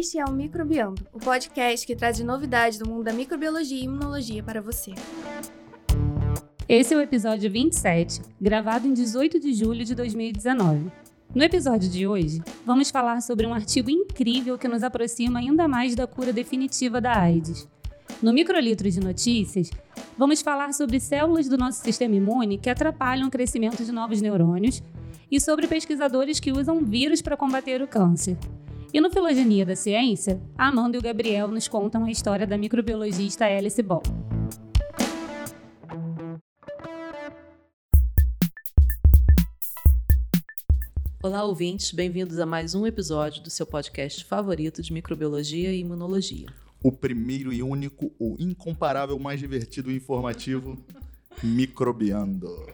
Este é o Microbiando, o podcast que traz novidades do mundo da microbiologia e imunologia para você. Esse é o episódio 27, gravado em 18 de julho de 2019. No episódio de hoje, vamos falar sobre um artigo incrível que nos aproxima ainda mais da cura definitiva da AIDS. No microlitro de notícias, vamos falar sobre células do nosso sistema imune que atrapalham o crescimento de novos neurônios e sobre pesquisadores que usam vírus para combater o câncer. E no Filogenia da Ciência, a Amanda e o Gabriel nos contam a história da microbiologista Alice Ball. Olá, ouvintes, bem-vindos a mais um episódio do seu podcast favorito de microbiologia e imunologia. O primeiro e único, o incomparável, mais divertido e informativo, Microbiando.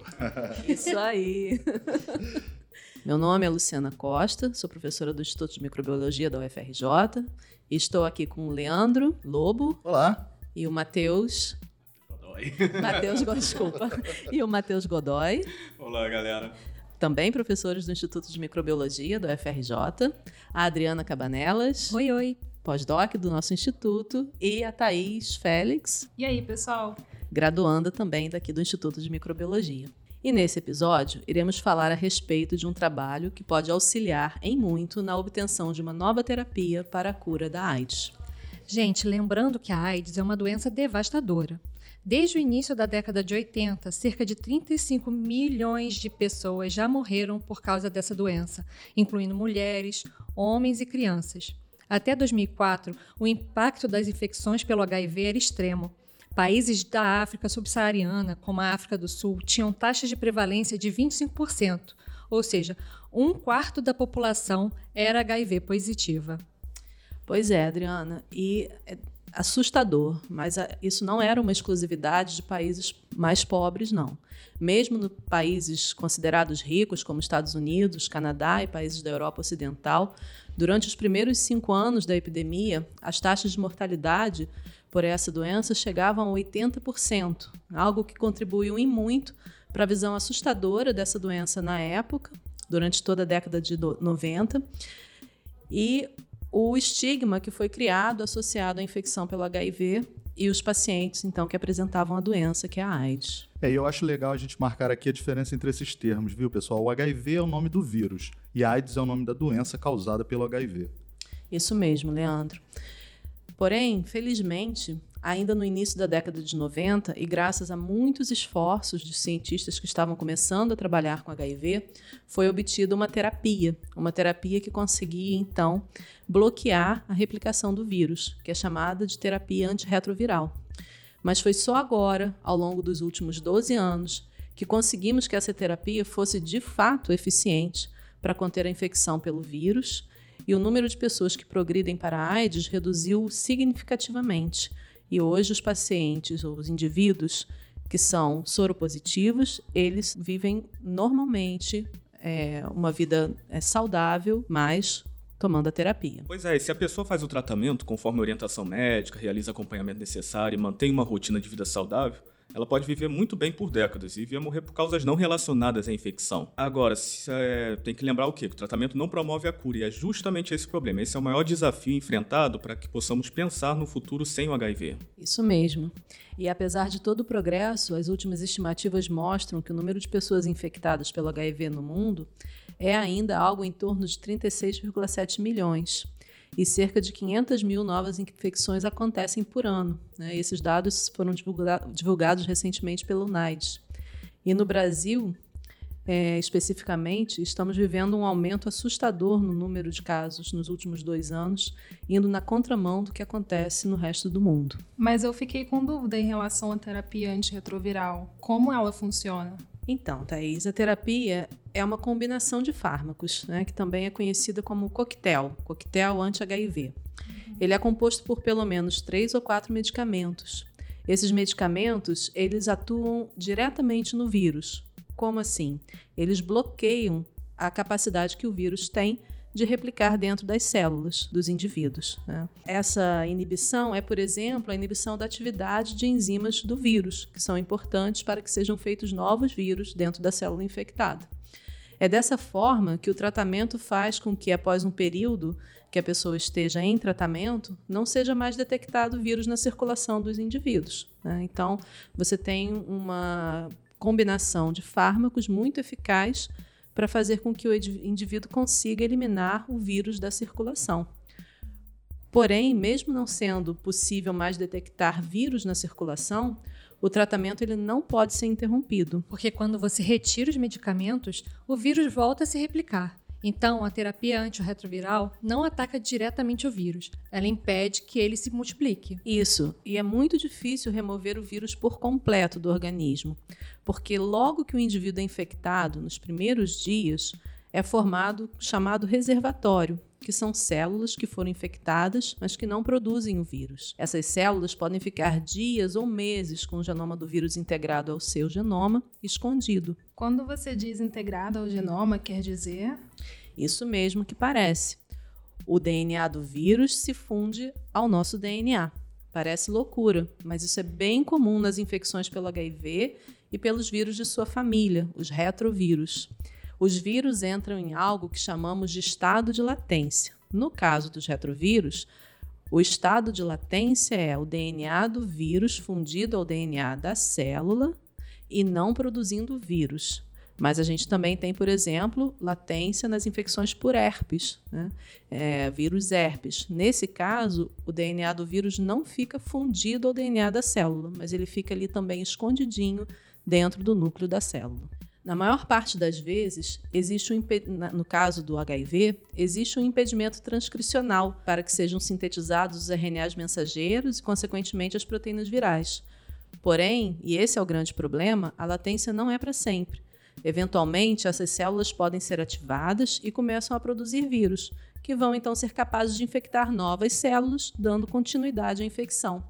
Isso aí! Meu nome é Luciana Costa, sou professora do Instituto de Microbiologia da UFRJ e estou aqui com o Leandro Lobo. Olá. E o Matheus. Godoy. Matheus, desculpa. E o Matheus Godoy. Olá, galera. Também professores do Instituto de Microbiologia da UFRJ. A Adriana Cabanelas. Oi, oi. Pós-doc do nosso instituto. E a Thaís Félix. E aí, pessoal? Graduanda também daqui do Instituto de Microbiologia. E nesse episódio, iremos falar a respeito de um trabalho que pode auxiliar em muito na obtenção de uma nova terapia para a cura da AIDS. Gente, lembrando que a AIDS é uma doença devastadora. Desde o início da década de 80, cerca de 35 milhões de pessoas já morreram por causa dessa doença, incluindo mulheres, homens e crianças. Até 2004, o impacto das infecções pelo HIV era extremo. Países da África subsaariana, como a África do Sul, tinham taxas de prevalência de 25%, ou seja, um quarto da população era HIV positiva. Pois é, Adriana, e é assustador, mas isso não era uma exclusividade de países mais pobres, não. Mesmo nos países considerados ricos, como Estados Unidos, Canadá e países da Europa Ocidental, durante os primeiros cinco anos da epidemia, as taxas de mortalidade por essa doença chegavam a 80%, algo que contribuiu em muito para a visão assustadora dessa doença na época, durante toda a década de 90, e o estigma que foi criado associado à infecção pelo HIV e os pacientes, então, que apresentavam a doença, que é a AIDS. É, eu acho legal a gente marcar aqui a diferença entre esses termos, viu, pessoal? O HIV é o nome do vírus e a AIDS é o nome da doença causada pelo HIV. Isso mesmo, Leandro. Porém, felizmente, ainda no início da década de 90, e graças a muitos esforços de cientistas que estavam começando a trabalhar com HIV, foi obtida uma terapia, uma terapia que conseguia então bloquear a replicação do vírus, que é chamada de terapia antirretroviral. Mas foi só agora, ao longo dos últimos 12 anos, que conseguimos que essa terapia fosse de fato eficiente para conter a infecção pelo vírus e o número de pessoas que progridem para a AIDS reduziu significativamente. E hoje os pacientes ou os indivíduos que são soropositivos, eles vivem normalmente é, uma vida é, saudável, mas tomando a terapia. Pois é, se a pessoa faz o tratamento conforme a orientação médica, realiza acompanhamento necessário e mantém uma rotina de vida saudável, ela pode viver muito bem por décadas e vir a morrer por causas não relacionadas à infecção. Agora, é, tem que lembrar o quê? Que o tratamento não promove a cura e é justamente esse problema. Esse é o maior desafio enfrentado para que possamos pensar no futuro sem o HIV. Isso mesmo. E apesar de todo o progresso, as últimas estimativas mostram que o número de pessoas infectadas pelo HIV no mundo é ainda algo em torno de 36,7 milhões e cerca de 500 mil novas infecções acontecem por ano. Né? Esses dados foram divulgados recentemente pelo NIDE. E no Brasil, é, especificamente, estamos vivendo um aumento assustador no número de casos nos últimos dois anos, indo na contramão do que acontece no resto do mundo. Mas eu fiquei com dúvida em relação à terapia antirretroviral. Como ela funciona? Então, Thaís, a terapia é uma combinação de fármacos, né, que também é conhecida como coquetel, coquetel anti-HIV. Ele é composto por pelo menos três ou quatro medicamentos. Esses medicamentos, eles atuam diretamente no vírus. Como assim? Eles bloqueiam a capacidade que o vírus tem de replicar dentro das células dos indivíduos. Né? Essa inibição é, por exemplo, a inibição da atividade de enzimas do vírus, que são importantes para que sejam feitos novos vírus dentro da célula infectada. É dessa forma que o tratamento faz com que, após um período que a pessoa esteja em tratamento, não seja mais detectado vírus na circulação dos indivíduos. Né? Então, você tem uma combinação de fármacos muito eficaz para fazer com que o indivíduo consiga eliminar o vírus da circulação. Porém, mesmo não sendo possível mais detectar vírus na circulação, o tratamento ele não pode ser interrompido. Porque quando você retira os medicamentos, o vírus volta a se replicar. Então, a terapia antirretroviral não ataca diretamente o vírus, ela impede que ele se multiplique. Isso, e é muito difícil remover o vírus por completo do organismo, porque logo que o indivíduo é infectado, nos primeiros dias, é formado chamado reservatório, que são células que foram infectadas, mas que não produzem o vírus. Essas células podem ficar dias ou meses com o genoma do vírus integrado ao seu genoma, escondido. Quando você diz integrado ao genoma, quer dizer? Isso mesmo que parece. O DNA do vírus se funde ao nosso DNA. Parece loucura, mas isso é bem comum nas infecções pelo HIV e pelos vírus de sua família, os retrovírus os vírus entram em algo que chamamos de estado de latência. No caso dos retrovírus, o estado de latência é o DNA do vírus fundido ao DNA da célula e não produzindo vírus. Mas a gente também tem, por exemplo, latência nas infecções por herpes, né? é, vírus herpes. Nesse caso, o DNA do vírus não fica fundido ao DNA da célula, mas ele fica ali também escondidinho dentro do núcleo da célula. Na maior parte das vezes, existe um no caso do HIV, existe um impedimento transcricional para que sejam sintetizados os RNAs mensageiros e, consequentemente, as proteínas virais. Porém, e esse é o grande problema, a latência não é para sempre. Eventualmente, essas células podem ser ativadas e começam a produzir vírus, que vão então ser capazes de infectar novas células, dando continuidade à infecção.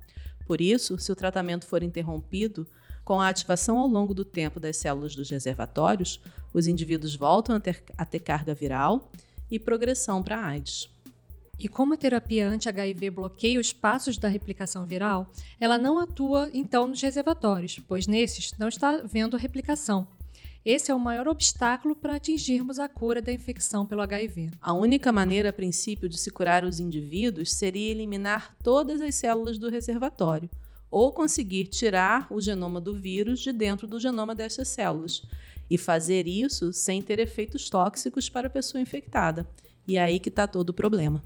Por isso, se o tratamento for interrompido, com a ativação ao longo do tempo das células dos reservatórios, os indivíduos voltam a ter, a ter carga viral e progressão para AIDS. E como a terapia anti-HIV bloqueia os passos da replicação viral, ela não atua então nos reservatórios, pois nesses não está havendo replicação. Esse é o maior obstáculo para atingirmos a cura da infecção pelo HIV. A única maneira, a princípio, de se curar os indivíduos seria eliminar todas as células do reservatório, ou conseguir tirar o genoma do vírus de dentro do genoma dessas células e fazer isso sem ter efeitos tóxicos para a pessoa infectada. E é aí que está todo o problema.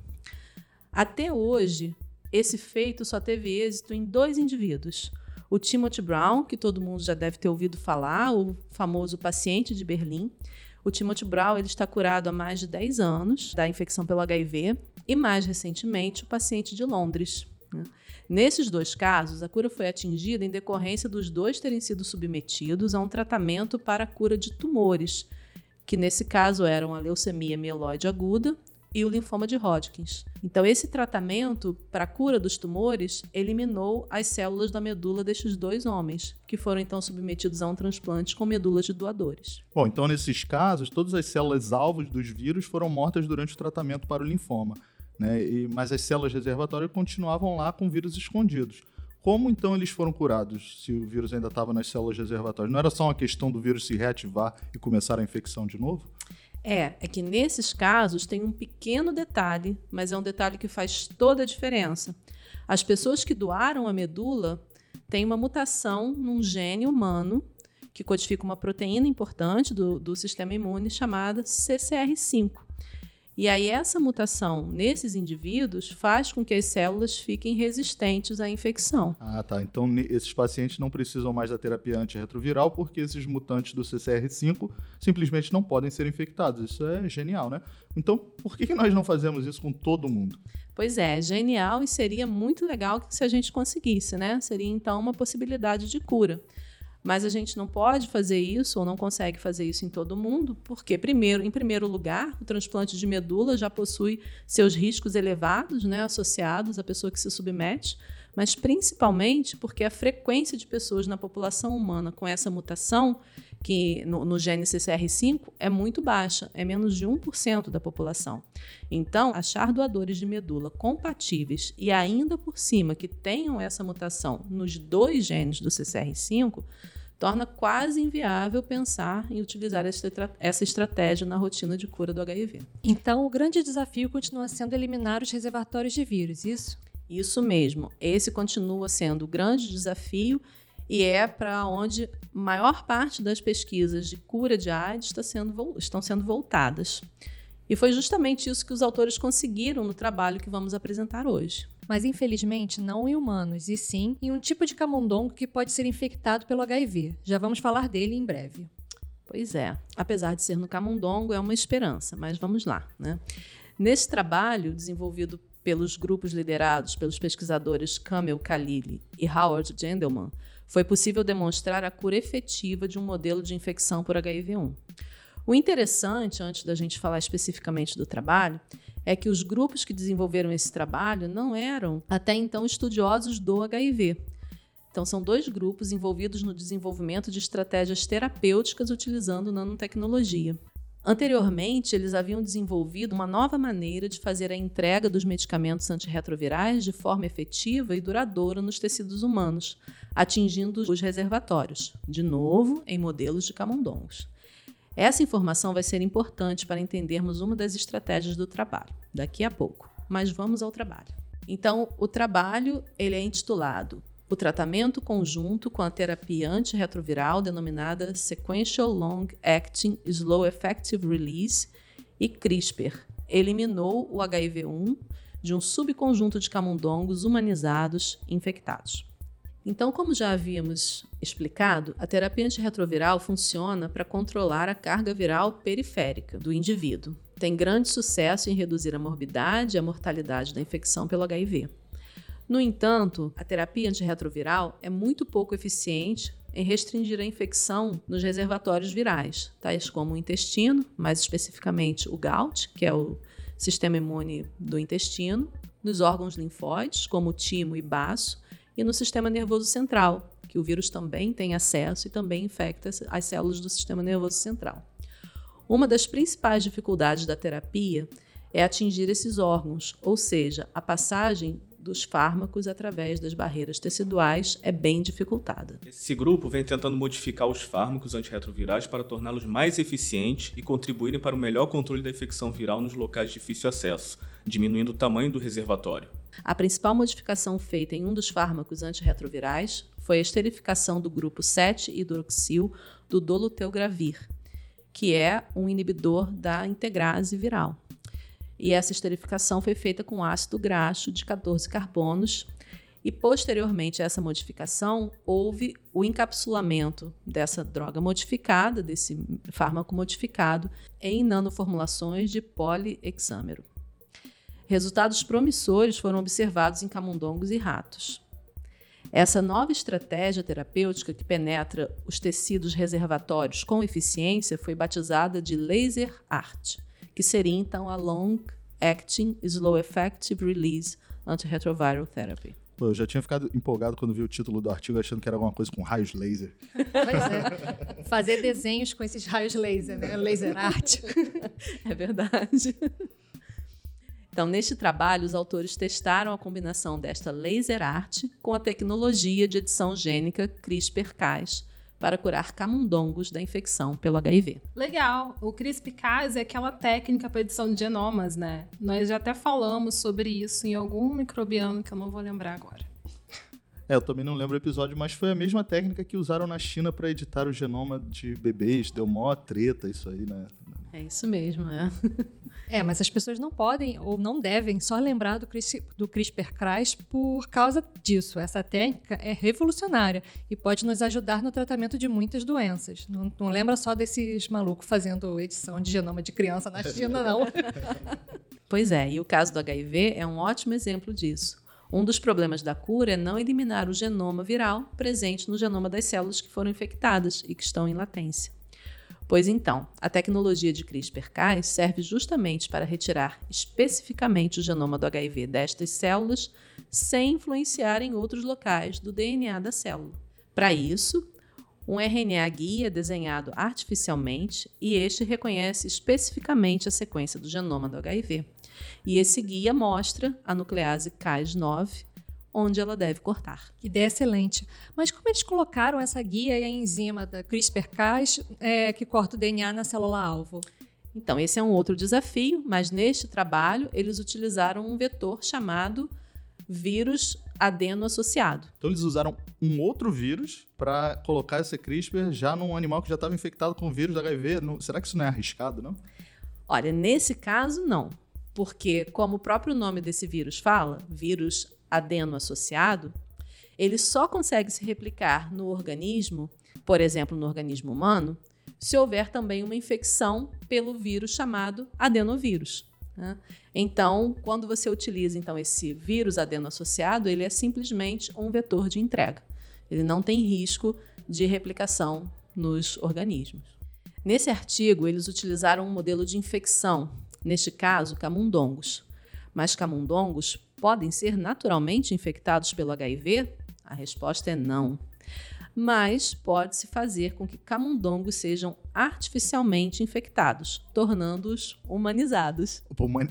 Até hoje, esse feito só teve êxito em dois indivíduos. O Timothy Brown, que todo mundo já deve ter ouvido falar, o famoso paciente de Berlim. O Timothy Brown ele está curado há mais de 10 anos da infecção pelo HIV e, mais recentemente, o paciente de Londres. Né? Nesses dois casos, a cura foi atingida em decorrência dos dois terem sido submetidos a um tratamento para a cura de tumores, que nesse caso eram a leucemia mieloide aguda e o linfoma de Hodgkin. Então, esse tratamento para a cura dos tumores eliminou as células da medula destes dois homens, que foram então submetidos a um transplante com medulas de doadores. Bom, então nesses casos, todas as células alvos dos vírus foram mortas durante o tratamento para o linfoma. Né? E, mas as células reservatórias continuavam lá com vírus escondidos. Como então eles foram curados se o vírus ainda estava nas células reservatórias? Não era só uma questão do vírus se reativar e começar a infecção de novo? É, é que nesses casos tem um pequeno detalhe, mas é um detalhe que faz toda a diferença. As pessoas que doaram a medula têm uma mutação num gene humano que codifica uma proteína importante do, do sistema imune chamada CCR5. E aí, essa mutação nesses indivíduos faz com que as células fiquem resistentes à infecção. Ah, tá. Então, esses pacientes não precisam mais da terapia antirretroviral porque esses mutantes do CCR5 simplesmente não podem ser infectados. Isso é genial, né? Então, por que nós não fazemos isso com todo mundo? Pois é, genial e seria muito legal se a gente conseguisse, né? Seria então uma possibilidade de cura. Mas a gente não pode fazer isso ou não consegue fazer isso em todo mundo, porque primeiro, em primeiro lugar, o transplante de medula já possui seus riscos elevados, né, associados à pessoa que se submete, mas principalmente porque a frequência de pessoas na população humana com essa mutação, que no, no gene CCR5, é muito baixa, é menos de 1% da população. Então, achar doadores de medula compatíveis e ainda por cima que tenham essa mutação nos dois genes do CCR5 torna quase inviável pensar em utilizar essa estratégia na rotina de cura do HIV. Então, o grande desafio continua sendo eliminar os reservatórios de vírus, isso? Isso mesmo. Esse continua sendo o grande desafio e é para onde maior parte das pesquisas de cura de AIDS está sendo, estão sendo voltadas. E foi justamente isso que os autores conseguiram no trabalho que vamos apresentar hoje mas infelizmente não em humanos, e sim em um tipo de camundongo que pode ser infectado pelo HIV. Já vamos falar dele em breve. Pois é, apesar de ser no camundongo, é uma esperança, mas vamos lá. Né? Nesse trabalho, desenvolvido pelos grupos liderados pelos pesquisadores Kamel Khalili e Howard Gendelman, foi possível demonstrar a cura efetiva de um modelo de infecção por HIV-1. O interessante, antes da gente falar especificamente do trabalho, é que os grupos que desenvolveram esse trabalho não eram até então estudiosos do HIV. Então, são dois grupos envolvidos no desenvolvimento de estratégias terapêuticas utilizando nanotecnologia. Anteriormente, eles haviam desenvolvido uma nova maneira de fazer a entrega dos medicamentos antirretrovirais de forma efetiva e duradoura nos tecidos humanos, atingindo os reservatórios, de novo em modelos de camundongos. Essa informação vai ser importante para entendermos uma das estratégias do trabalho, daqui a pouco. Mas vamos ao trabalho. Então, o trabalho ele é intitulado o tratamento conjunto com a terapia antirretroviral denominada Sequential Long Acting Slow Effective Release e CRISPR eliminou o HIV-1 de um subconjunto de camundongos humanizados infectados. Então, como já havíamos explicado, a terapia antirretroviral funciona para controlar a carga viral periférica do indivíduo. Tem grande sucesso em reduzir a morbidade e a mortalidade da infecção pelo HIV. No entanto, a terapia antirretroviral é muito pouco eficiente em restringir a infecção nos reservatórios virais, tais como o intestino, mais especificamente o GALT, que é o sistema imune do intestino, nos órgãos linfóides, como o timo e baço, e no sistema nervoso central, que o vírus também tem acesso e também infecta as células do sistema nervoso central. Uma das principais dificuldades da terapia é atingir esses órgãos, ou seja, a passagem dos fármacos através das barreiras teciduais é bem dificultada. Esse grupo vem tentando modificar os fármacos antirretrovirais para torná-los mais eficientes e contribuírem para o melhor controle da infecção viral nos locais de difícil acesso, diminuindo o tamanho do reservatório. A principal modificação feita em um dos fármacos antirretrovirais foi a esterificação do grupo 7-hidroxil do dolutegravir, que é um inibidor da integrase viral. E essa esterificação foi feita com ácido graxo de 14 carbonos. E posteriormente a essa modificação, houve o encapsulamento dessa droga modificada, desse fármaco modificado, em nanoformulações de polihexâmero. Resultados promissores foram observados em camundongos e ratos. Essa nova estratégia terapêutica que penetra os tecidos reservatórios com eficiência foi batizada de laser art, que seria então a long acting slow effective release antiretroviral therapy. Pô, eu já tinha ficado empolgado quando vi o título do artigo, achando que era alguma coisa com raios laser. Pois é. Fazer desenhos com esses raios laser, né? Laser art. É verdade. Então, neste trabalho, os autores testaram a combinação desta laser art com a tecnologia de edição gênica CRISPR-Cas para curar camundongos da infecção pelo HIV. Legal. O CRISPR-Cas é aquela técnica para edição de genomas, né? Nós já até falamos sobre isso em algum microbiano que eu não vou lembrar agora. É, eu também não lembro o episódio, mas foi a mesma técnica que usaram na China para editar o genoma de bebês. Deu mó treta isso aí, né? É isso mesmo, é. É, mas as pessoas não podem ou não devem só lembrar do, do CRISPR-Cas por causa disso. Essa técnica é revolucionária e pode nos ajudar no tratamento de muitas doenças. Não, não lembra só desses malucos fazendo edição de genoma de criança na China, não. pois é, e o caso do HIV é um ótimo exemplo disso. Um dos problemas da cura é não eliminar o genoma viral presente no genoma das células que foram infectadas e que estão em latência. Pois então, a tecnologia de CRISPR-Cas serve justamente para retirar especificamente o genoma do HIV destas células sem influenciar em outros locais do DNA da célula. Para isso, um RNA guia é desenhado artificialmente e este reconhece especificamente a sequência do genoma do HIV. E esse guia mostra a nuclease Cas9, onde ela deve cortar. Que ideia excelente. Mas como eles colocaram essa guia e a enzima da CRISPR-Cas é, que corta o DNA na célula-alvo? Então, esse é um outro desafio, mas neste trabalho eles utilizaram um vetor chamado vírus adeno associado. Então eles usaram um outro vírus para colocar esse CRISPR já num animal que já estava infectado com o vírus da HIV. Não, será que isso não é arriscado, não? Olha, nesse caso não, porque como o próprio nome desse vírus fala, vírus adeno associado, ele só consegue se replicar no organismo, por exemplo, no organismo humano, se houver também uma infecção pelo vírus chamado adenovírus. Né? Então, quando você utiliza então esse vírus adeno-associado, ele é simplesmente um vetor de entrega. Ele não tem risco de replicação nos organismos. Nesse artigo, eles utilizaram um modelo de infecção, neste caso, camundongos. Mas camundongos podem ser naturalmente infectados pelo HIV? A resposta é não mas pode-se fazer com que camundongos sejam artificialmente infectados, tornando-os humanizados.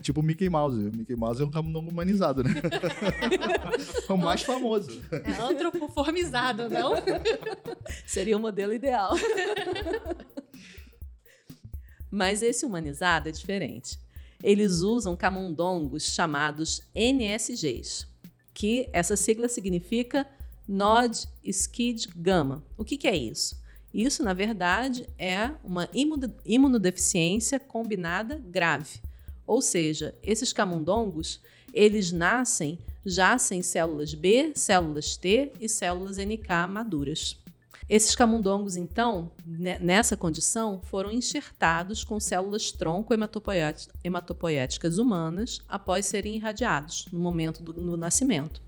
Tipo o Mickey Mouse. O Mickey Mouse é um camundongo humanizado, né? é o mais famoso. É antropoformizado, não? Seria o modelo ideal. Mas esse humanizado é diferente. Eles usam camundongos chamados NSGs, que essa sigla significa Nod Skid Gamma. O que, que é isso? Isso, na verdade, é uma imunodeficiência combinada grave. Ou seja, esses camundongos, eles nascem já sem células B, células T e células NK maduras. Esses camundongos, então, nessa condição, foram enxertados com células tronco hematopoéticas humanas após serem irradiados no momento do no nascimento.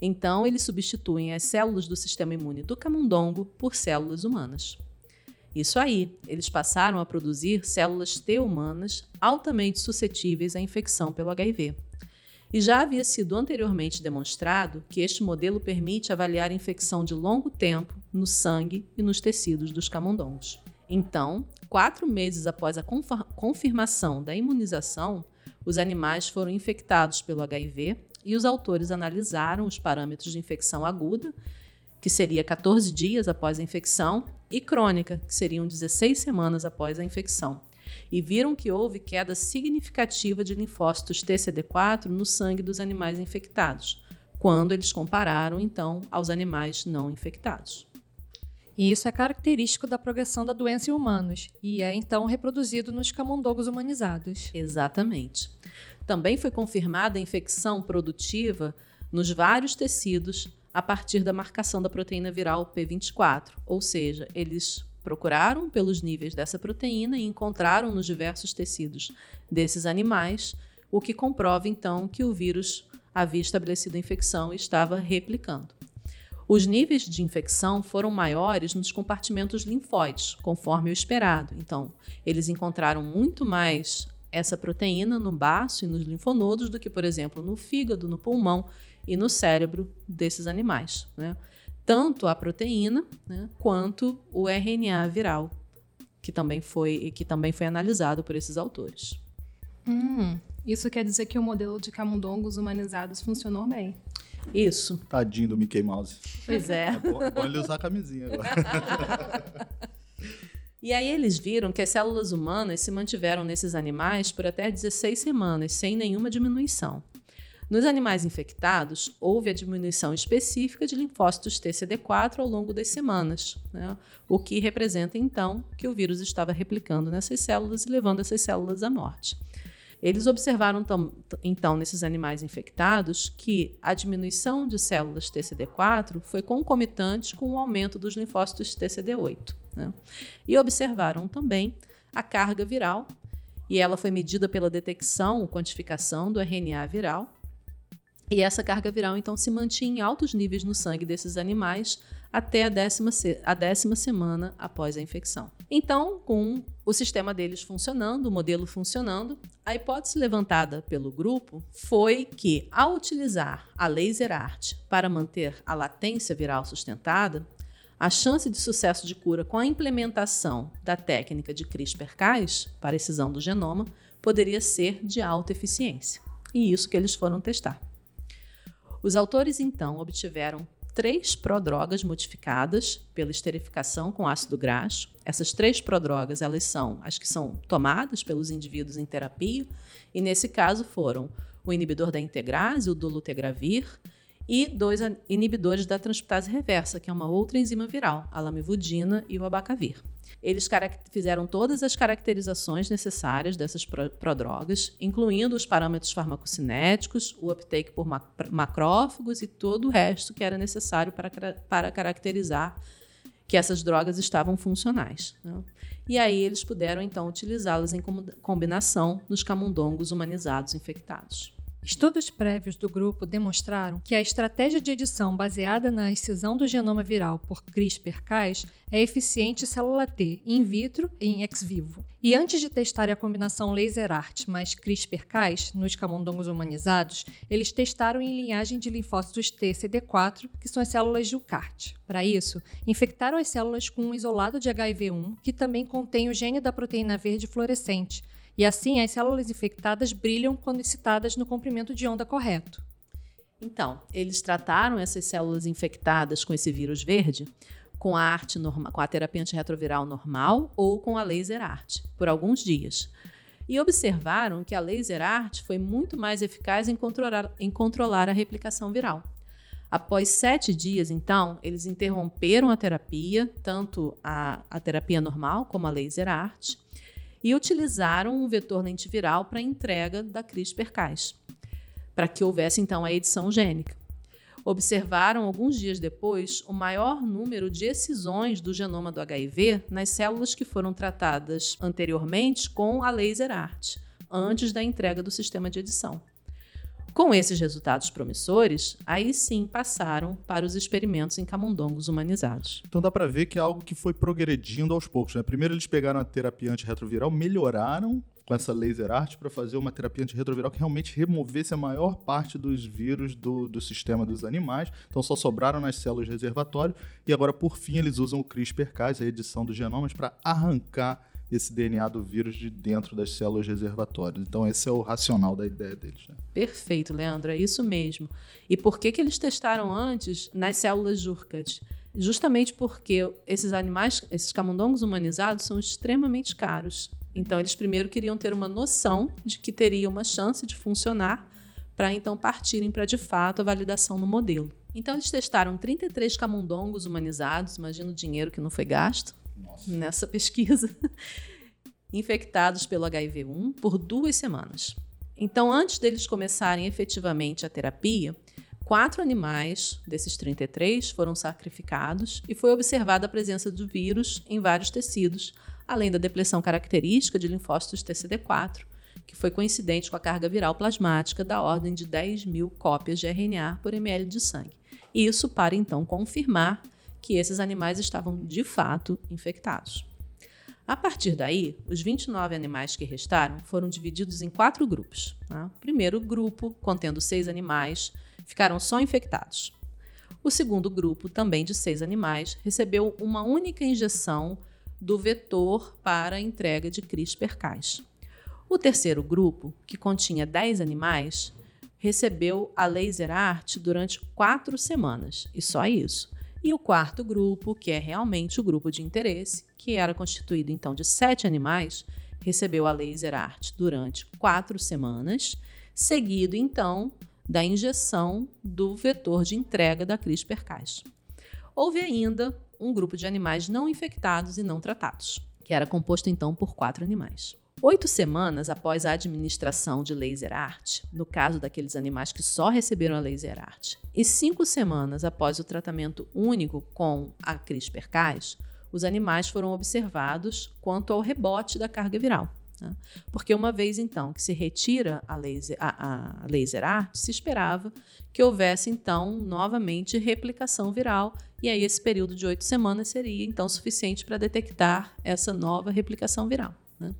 Então, eles substituem as células do sistema imune do camundongo por células humanas. Isso aí, eles passaram a produzir células T humanas altamente suscetíveis à infecção pelo HIV. E já havia sido anteriormente demonstrado que este modelo permite avaliar infecção de longo tempo no sangue e nos tecidos dos camundongos. Então, quatro meses após a confirmação da imunização, os animais foram infectados pelo HIV e os autores analisaram os parâmetros de infecção aguda, que seria 14 dias após a infecção, e crônica, que seriam 16 semanas após a infecção, e viram que houve queda significativa de linfócitos TCD4 no sangue dos animais infectados, quando eles compararam então aos animais não infectados. E isso é característico da progressão da doença em humanos e é então reproduzido nos camundongos humanizados. Exatamente. Também foi confirmada a infecção produtiva nos vários tecidos a partir da marcação da proteína viral P24, ou seja, eles procuraram pelos níveis dessa proteína e encontraram nos diversos tecidos desses animais, o que comprova então que o vírus havia estabelecido a infecção e estava replicando. Os níveis de infecção foram maiores nos compartimentos linfóides, conforme o esperado. Então, eles encontraram muito mais essa proteína no baço e nos linfonodos do que, por exemplo, no fígado, no pulmão e no cérebro desses animais. Né? Tanto a proteína né, quanto o RNA viral, que também foi, que também foi analisado por esses autores. Hum, isso quer dizer que o modelo de camundongos humanizados funcionou bem. Isso. Tadinho do Mickey Mouse. Pois é. É bom, é bom ele usar a camisinha agora. E aí eles viram que as células humanas se mantiveram nesses animais por até 16 semanas, sem nenhuma diminuição. Nos animais infectados, houve a diminuição específica de linfócitos TCD4 ao longo das semanas, né? o que representa então que o vírus estava replicando nessas células e levando essas células à morte. Eles observaram então nesses animais infectados que a diminuição de células TCD4 foi concomitante com o aumento dos linfócitos TCD8. Né? E observaram também a carga viral, e ela foi medida pela detecção, quantificação do RNA viral. E essa carga viral, então, se mantinha em altos níveis no sangue desses animais até a décima, a décima semana após a infecção. Então, com o sistema deles funcionando, o modelo funcionando, a hipótese levantada pelo grupo foi que, ao utilizar a laser art para manter a latência viral sustentada, a chance de sucesso de cura com a implementação da técnica de CRISPR-Cas para excisão do genoma poderia ser de alta eficiência. E isso que eles foram testar. Os autores, então, obtiveram três prodrogas modificadas pela esterificação com ácido graxo. Essas três prodrogas, elas são as que são tomadas pelos indivíduos em terapia, e nesse caso foram o inibidor da integrase, o dolutegravir, e dois inibidores da transcriptase reversa, que é uma outra enzima viral, a lamivudina e o abacavir. Eles fizeram todas as caracterizações necessárias dessas prodrogas, incluindo os parâmetros farmacocinéticos, o uptake por macrófagos e todo o resto que era necessário para, para caracterizar que essas drogas estavam funcionais. Né? E aí eles puderam então utilizá-las em combinação nos camundongos humanizados infectados. Estudos prévios do grupo demonstraram que a estratégia de edição baseada na excisão do genoma viral por CRISPR-Cas é eficiente em célula T in vitro e em ex vivo. E antes de testar a combinação laser-art mais CRISPR-Cas nos camundongos humanizados, eles testaram em linhagem de linfócitos T CD4, que são as células de UCART. Para isso, infectaram as células com um isolado de HIV-1 que também contém o gene da proteína verde fluorescente e assim as células infectadas brilham quando excitadas no comprimento de onda correto. Então, eles trataram essas células infectadas com esse vírus verde com a arte normal, com a terapia antirretroviral normal ou com a laser art por alguns dias. E observaram que a laser art foi muito mais eficaz em controlar, em controlar a replicação viral. Após sete dias, então, eles interromperam a terapia, tanto a, a terapia normal como a laser art, e utilizaram um vetor lentiviral para entrega da CRISPR-Cas, para que houvesse então a edição gênica. Observaram alguns dias depois o maior número de excisões do genoma do HIV nas células que foram tratadas anteriormente com a laser art, antes da entrega do sistema de edição. Com esses resultados promissores, aí sim passaram para os experimentos em camundongos humanizados. Então dá para ver que é algo que foi progredindo aos poucos. Né? Primeiro eles pegaram a terapia antirretroviral, melhoraram com essa laser art para fazer uma terapia antirretroviral que realmente removesse a maior parte dos vírus do, do sistema dos animais. Então só sobraram nas células reservatório e agora por fim eles usam o CRISPR-Cas, a edição dos genomas, para arrancar esse DNA do vírus de dentro das células reservatórias. Então, esse é o racional da ideia deles. Né? Perfeito, Leandro, é isso mesmo. E por que, que eles testaram antes nas células Jurkat? Justamente porque esses animais, esses camundongos humanizados, são extremamente caros. Então, eles primeiro queriam ter uma noção de que teria uma chance de funcionar para então partirem para de fato a validação no modelo. Então, eles testaram 33 camundongos humanizados, imagina o dinheiro que não foi gasto, nessa pesquisa, infectados pelo HIV-1 por duas semanas. Então, antes deles começarem efetivamente a terapia, quatro animais desses 33 foram sacrificados e foi observada a presença do vírus em vários tecidos, além da depressão característica de linfócitos TCD4, que foi coincidente com a carga viral plasmática da ordem de 10 mil cópias de RNA por ml de sangue. Isso para então confirmar que esses animais estavam de fato infectados. A partir daí, os 29 animais que restaram foram divididos em quatro grupos. Tá? O primeiro grupo, contendo seis animais, ficaram só infectados. O segundo grupo, também de seis animais, recebeu uma única injeção do vetor para entrega de CRISPR-Cas. O terceiro grupo, que continha 10 animais, recebeu a laser art durante quatro semanas, e só isso. E o quarto grupo, que é realmente o grupo de interesse, que era constituído então de sete animais, recebeu a laser art durante quatro semanas, seguido então da injeção do vetor de entrega da CRISPR-Cas. Houve ainda um grupo de animais não infectados e não tratados, que era composto então por quatro animais. Oito semanas após a administração de laser art, no caso daqueles animais que só receberam a laser art, e cinco semanas após o tratamento único com a CRISPR-Cas, os animais foram observados quanto ao rebote da carga viral. Né? Porque uma vez então que se retira a laser, a, a laser art, se esperava que houvesse então novamente replicação viral, e aí esse período de oito semanas seria então suficiente para detectar essa nova replicação viral. Né?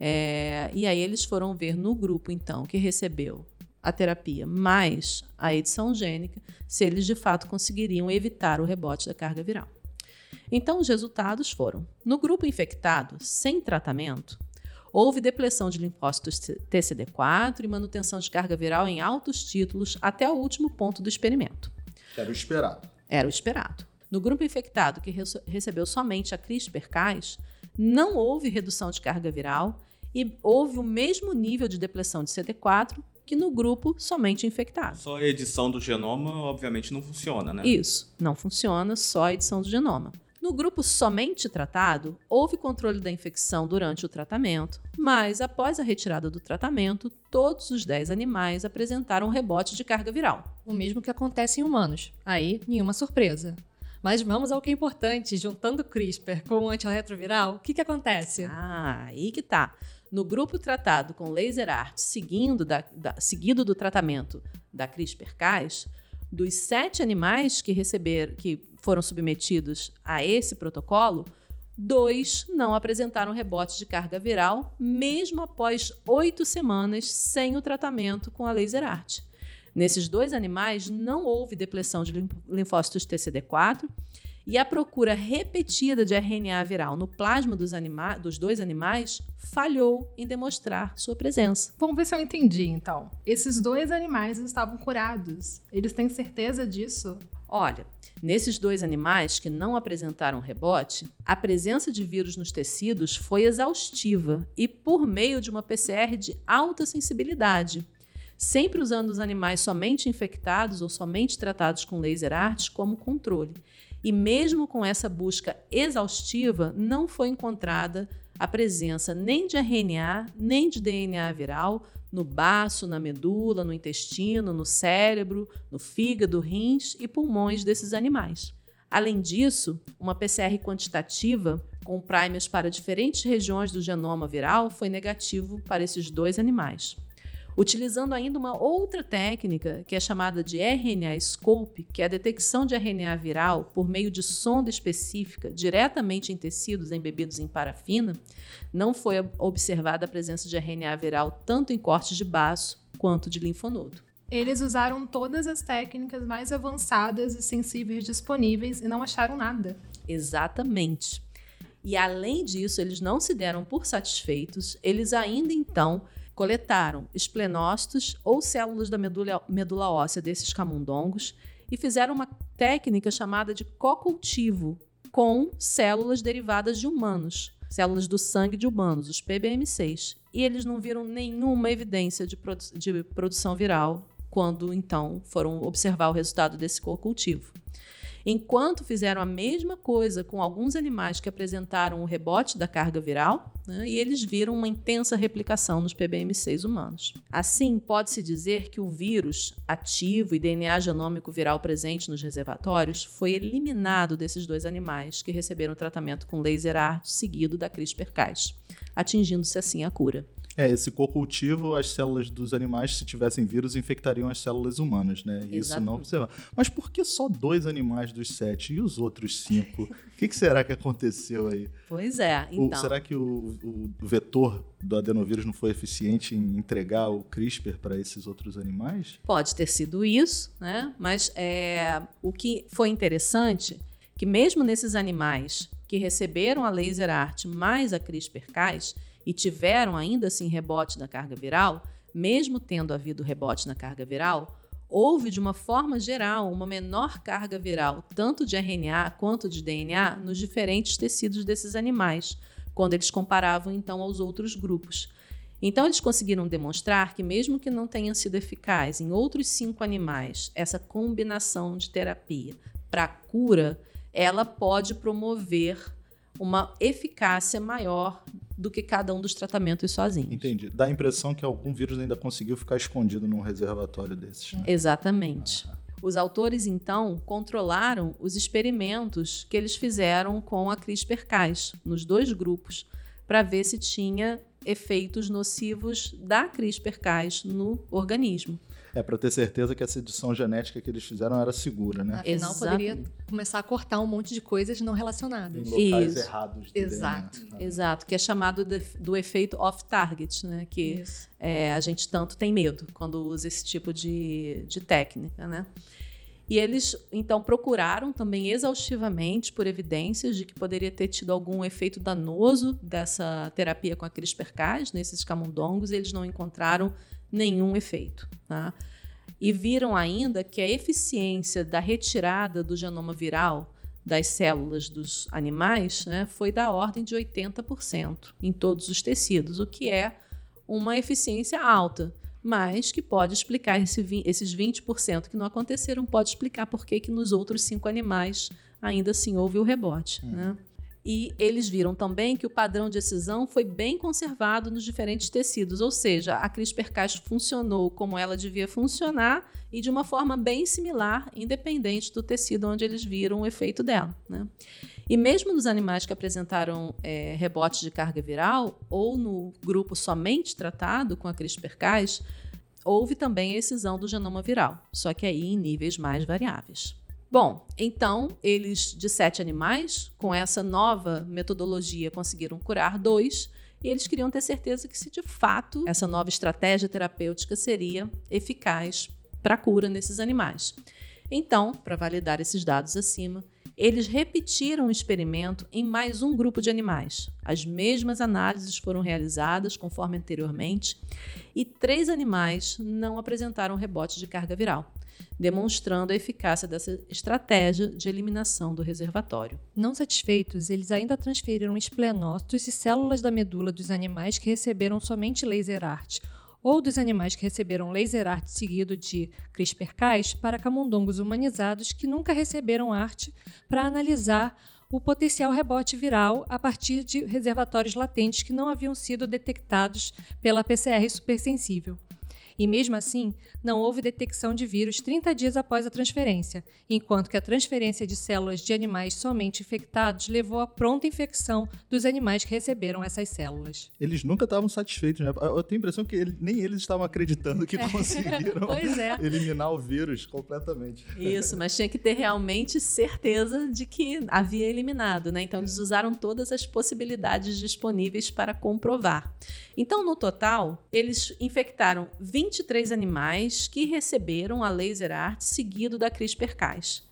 É, e aí eles foram ver no grupo, então, que recebeu a terapia mais a edição gênica, se eles de fato conseguiriam evitar o rebote da carga viral. Então, os resultados foram: no grupo infectado, sem tratamento, Houve depressão de linfócitos TCD4 e manutenção de carga viral em altos títulos até o último ponto do experimento. Era o esperado. Era o esperado. No grupo infectado que recebeu somente a CRISPR-Cas, não houve redução de carga viral e houve o mesmo nível de depressão de CD4 que no grupo somente infectado. Só a edição do genoma, obviamente, não funciona, né? Isso, não funciona só a edição do genoma. No grupo somente tratado, houve controle da infecção durante o tratamento, mas após a retirada do tratamento, todos os 10 animais apresentaram um rebote de carga viral. O mesmo que acontece em humanos. Aí, nenhuma surpresa. Mas vamos ao que é importante, juntando CRISPR com o antirretroviral, o que, que acontece? Ah, aí que tá. No grupo tratado com laser art, seguindo da, da, seguido do tratamento da CRISPR-Cas, dos sete animais que receberam, que foram submetidos a esse protocolo, dois não apresentaram rebote de carga viral, mesmo após oito semanas sem o tratamento com a laser art. Nesses dois animais, não houve depressão de linfócitos TCD4 e a procura repetida de RNA viral no plasma dos, anima dos dois animais falhou em demonstrar sua presença. Vamos ver se eu entendi, então. Esses dois animais estavam curados. Eles têm certeza disso? Olha, nesses dois animais que não apresentaram rebote, a presença de vírus nos tecidos foi exaustiva e por meio de uma PCR de alta sensibilidade sempre usando os animais somente infectados ou somente tratados com laser art como controle. E mesmo com essa busca exaustiva, não foi encontrada a presença nem de RNA, nem de DNA viral no baço, na medula, no intestino, no cérebro, no fígado, rins e pulmões desses animais. Além disso, uma PCR quantitativa com primers para diferentes regiões do genoma viral foi negativo para esses dois animais utilizando ainda uma outra técnica que é chamada de RNA Scope, que é a detecção de RNA viral por meio de sonda específica diretamente em tecidos embebidos em parafina, não foi observada a presença de RNA viral tanto em cortes de baço quanto de linfonodo. Eles usaram todas as técnicas mais avançadas e sensíveis disponíveis e não acharam nada. Exatamente. E além disso, eles não se deram por satisfeitos, eles ainda então coletaram esplenócitos ou células da medula, medula óssea desses camundongos e fizeram uma técnica chamada de co-cultivo com células derivadas de humanos, células do sangue de humanos, os PBM6. E eles não viram nenhuma evidência de, produ de produção viral quando então foram observar o resultado desse co-cultivo. Enquanto fizeram a mesma coisa com alguns animais que apresentaram o rebote da carga viral, né, e eles viram uma intensa replicação nos PBM6 humanos. Assim, pode-se dizer que o vírus ativo e DNA genômico viral presente nos reservatórios foi eliminado desses dois animais que receberam tratamento com laser art seguido da CRISPR-Cas, atingindo-se assim a cura. É, esse co-cultivo, as células dos animais, se tivessem vírus, infectariam as células humanas, né? Isso não observa. Mas por que só dois animais dos sete e os outros cinco? O que, que, será que aconteceu aí? Pois é, então... O, será que o, o, vetor do adenovírus não foi eficiente em entregar o CRISPR para esses outros animais? Pode ter sido isso, né? Mas é, o que foi interessante que mesmo nesses animais que receberam a laser art mais a CRISPR-Cas, e tiveram ainda assim rebote na carga viral, mesmo tendo havido rebote na carga viral, houve de uma forma geral uma menor carga viral, tanto de RNA quanto de DNA, nos diferentes tecidos desses animais, quando eles comparavam então aos outros grupos. Então, eles conseguiram demonstrar que, mesmo que não tenha sido eficaz em outros cinco animais, essa combinação de terapia para cura, ela pode promover uma eficácia maior do que cada um dos tratamentos sozinhos. Entendi. Dá a impressão que algum vírus ainda conseguiu ficar escondido num reservatório desses. Né? Exatamente. Os autores, então, controlaram os experimentos que eles fizeram com a CRISPR-Cas nos dois grupos para ver se tinha efeitos nocivos da CRISPR-Cas no organismo. É para ter certeza que essa edição genética que eles fizeram era segura, né? Afinal, poderia começar a cortar um monte de coisas não relacionadas. Em locais Isso. errados. Exato. DNA. Exato, que é chamado de, do efeito off-target, né? Que é, a gente tanto tem medo quando usa esse tipo de, de técnica, né? E eles, então, procuraram também exaustivamente por evidências de que poderia ter tido algum efeito danoso dessa terapia com a CRISPR-Cas nesses camundongos, e eles não encontraram nenhum efeito. Tá? E viram ainda que a eficiência da retirada do genoma viral das células dos animais né, foi da ordem de 80% em todos os tecidos, o que é uma eficiência alta mas que pode explicar esse, esses 20% que não aconteceram, pode explicar por que, que nos outros cinco animais ainda assim houve o rebote. Hum. Né? E eles viram também que o padrão de excisão foi bem conservado nos diferentes tecidos, ou seja, a CRISPR-Cas funcionou como ela devia funcionar e de uma forma bem similar, independente do tecido onde eles viram o efeito dela. Né? E mesmo nos animais que apresentaram é, de carga viral, ou no grupo somente tratado com a CRISPR-Cas, houve também a excisão do genoma viral, só que aí em níveis mais variáveis. Bom, então eles, de sete animais, com essa nova metodologia, conseguiram curar dois, e eles queriam ter certeza que se de fato essa nova estratégia terapêutica seria eficaz para a cura nesses animais. Então, para validar esses dados acima, eles repetiram o experimento em mais um grupo de animais. As mesmas análises foram realizadas conforme anteriormente e três animais não apresentaram rebote de carga viral, demonstrando a eficácia dessa estratégia de eliminação do reservatório. Não satisfeitos, eles ainda transferiram esplenócitos e células da medula dos animais que receberam somente laser art ou dos animais que receberam laser art seguido de CRISPR-Cas para camundongos humanizados que nunca receberam arte para analisar o potencial rebote viral a partir de reservatórios latentes que não haviam sido detectados pela PCR supersensível. E mesmo assim, não houve detecção de vírus 30 dias após a transferência, enquanto que a transferência de células de animais somente infectados levou à pronta infecção dos animais que receberam essas células. Eles nunca estavam satisfeitos, né? Eu tenho a impressão que ele, nem eles estavam acreditando que é. conseguiram é. eliminar o vírus completamente. Isso, mas tinha que ter realmente certeza de que havia eliminado, né? Então eles usaram todas as possibilidades disponíveis para comprovar. Então, no total, eles infectaram 23 animais que receberam a laser art seguido da CRISPR-Cas.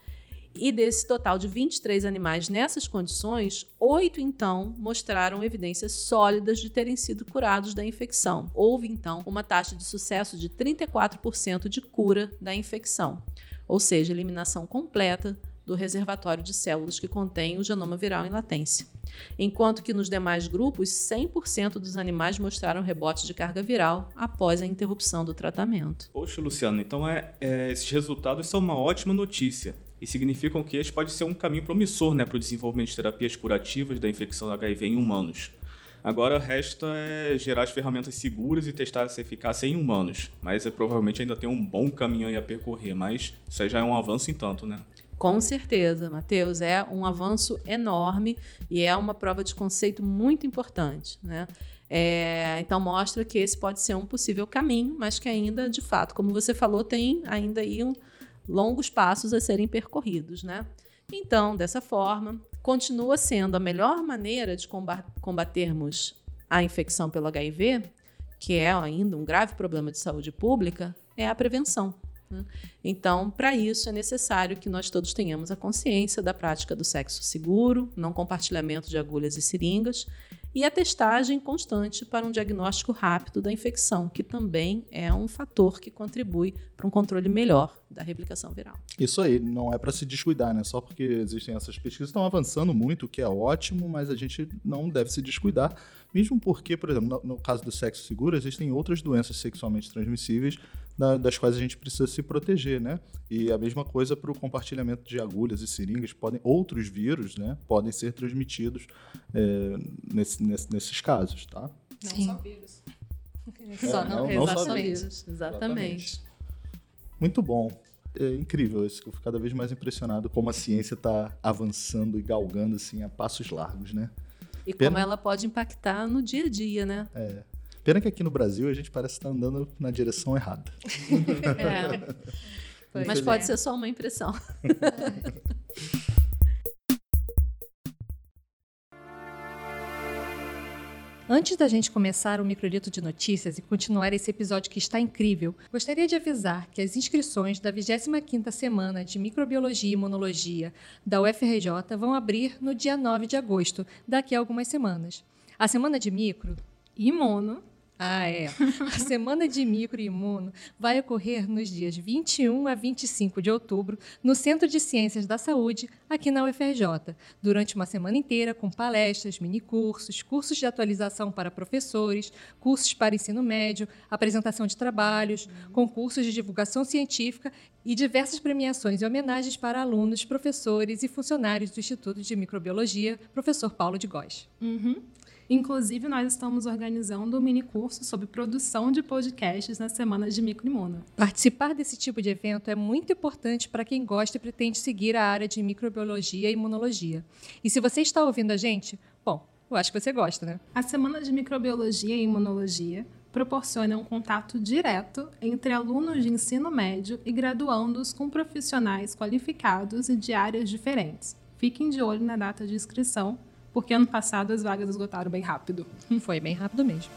E desse total de 23 animais nessas condições, oito então mostraram evidências sólidas de terem sido curados da infecção. Houve então uma taxa de sucesso de 34% de cura da infecção, ou seja, eliminação completa do reservatório de células que contém o genoma viral em latência. Enquanto que nos demais grupos, 100% dos animais mostraram rebote de carga viral após a interrupção do tratamento. Poxa, Luciano, então é, é, esses resultados são uma ótima notícia e significam que este pode ser um caminho promissor né, para o desenvolvimento de terapias curativas da infecção HIV em humanos. Agora resta é gerar as ferramentas seguras e testar essa eficácia em humanos. Mas é, provavelmente ainda tem um bom caminho a percorrer, mas isso aí já é um avanço em tanto, né? Com certeza, Matheus, é um avanço enorme e é uma prova de conceito muito importante. Né? É, então mostra que esse pode ser um possível caminho, mas que ainda, de fato, como você falou, tem ainda aí um, longos passos a serem percorridos. Né? Então, dessa forma, continua sendo a melhor maneira de combatermos a infecção pelo HIV, que é ainda um grave problema de saúde pública, é a prevenção. Né? Então, para isso é necessário que nós todos tenhamos a consciência da prática do sexo seguro, não compartilhamento de agulhas e seringas, e a testagem constante para um diagnóstico rápido da infecção, que também é um fator que contribui para um controle melhor da replicação viral. Isso aí, não é para se descuidar, né? Só porque existem essas pesquisas, estão avançando muito, o que é ótimo, mas a gente não deve se descuidar, mesmo porque, por exemplo, no, no caso do sexo seguro, existem outras doenças sexualmente transmissíveis da, das quais a gente precisa se proteger, né? E a mesma coisa para o compartilhamento de agulhas e seringas, podem outros vírus, né, podem ser transmitidos é, nesse, nesse, nesses casos, tá? Não Sim. só vírus. É, só não, não, não só vírus. Exatamente. Exatamente. Muito bom. É incrível isso, eu fico cada vez mais impressionado como a ciência está avançando e galgando assim a passos largos, né? E Pena... como ela pode impactar no dia a dia, né? É. Pena que aqui no Brasil a gente parece estar andando na direção errada. É. Mas pode é. ser só uma impressão. Antes da gente começar o microlito de notícias e continuar esse episódio que está incrível, gostaria de avisar que as inscrições da 25ª semana de Microbiologia e Imunologia da UFRJ vão abrir no dia 9 de agosto, daqui a algumas semanas. A semana de micro Imuno. Ah, é. A semana de micro e imuno vai ocorrer nos dias 21 a 25 de outubro no Centro de Ciências da Saúde, aqui na UFRJ, durante uma semana inteira com palestras, minicursos, cursos de atualização para professores, cursos para ensino médio, apresentação de trabalhos, concursos de divulgação científica e diversas premiações e homenagens para alunos, professores e funcionários do Instituto de Microbiologia, professor Paulo de Góes. Uhum. Inclusive, nós estamos organizando um mini curso sobre produção de podcasts nas semanas de microimuno. Participar desse tipo de evento é muito importante para quem gosta e pretende seguir a área de microbiologia e imunologia. E se você está ouvindo a gente, bom, eu acho que você gosta, né? A semana de microbiologia e imunologia proporciona um contato direto entre alunos de ensino médio e graduandos com profissionais qualificados e de áreas diferentes. Fiquem de olho na data de inscrição porque ano passado as vagas esgotaram bem rápido. Foi bem rápido mesmo.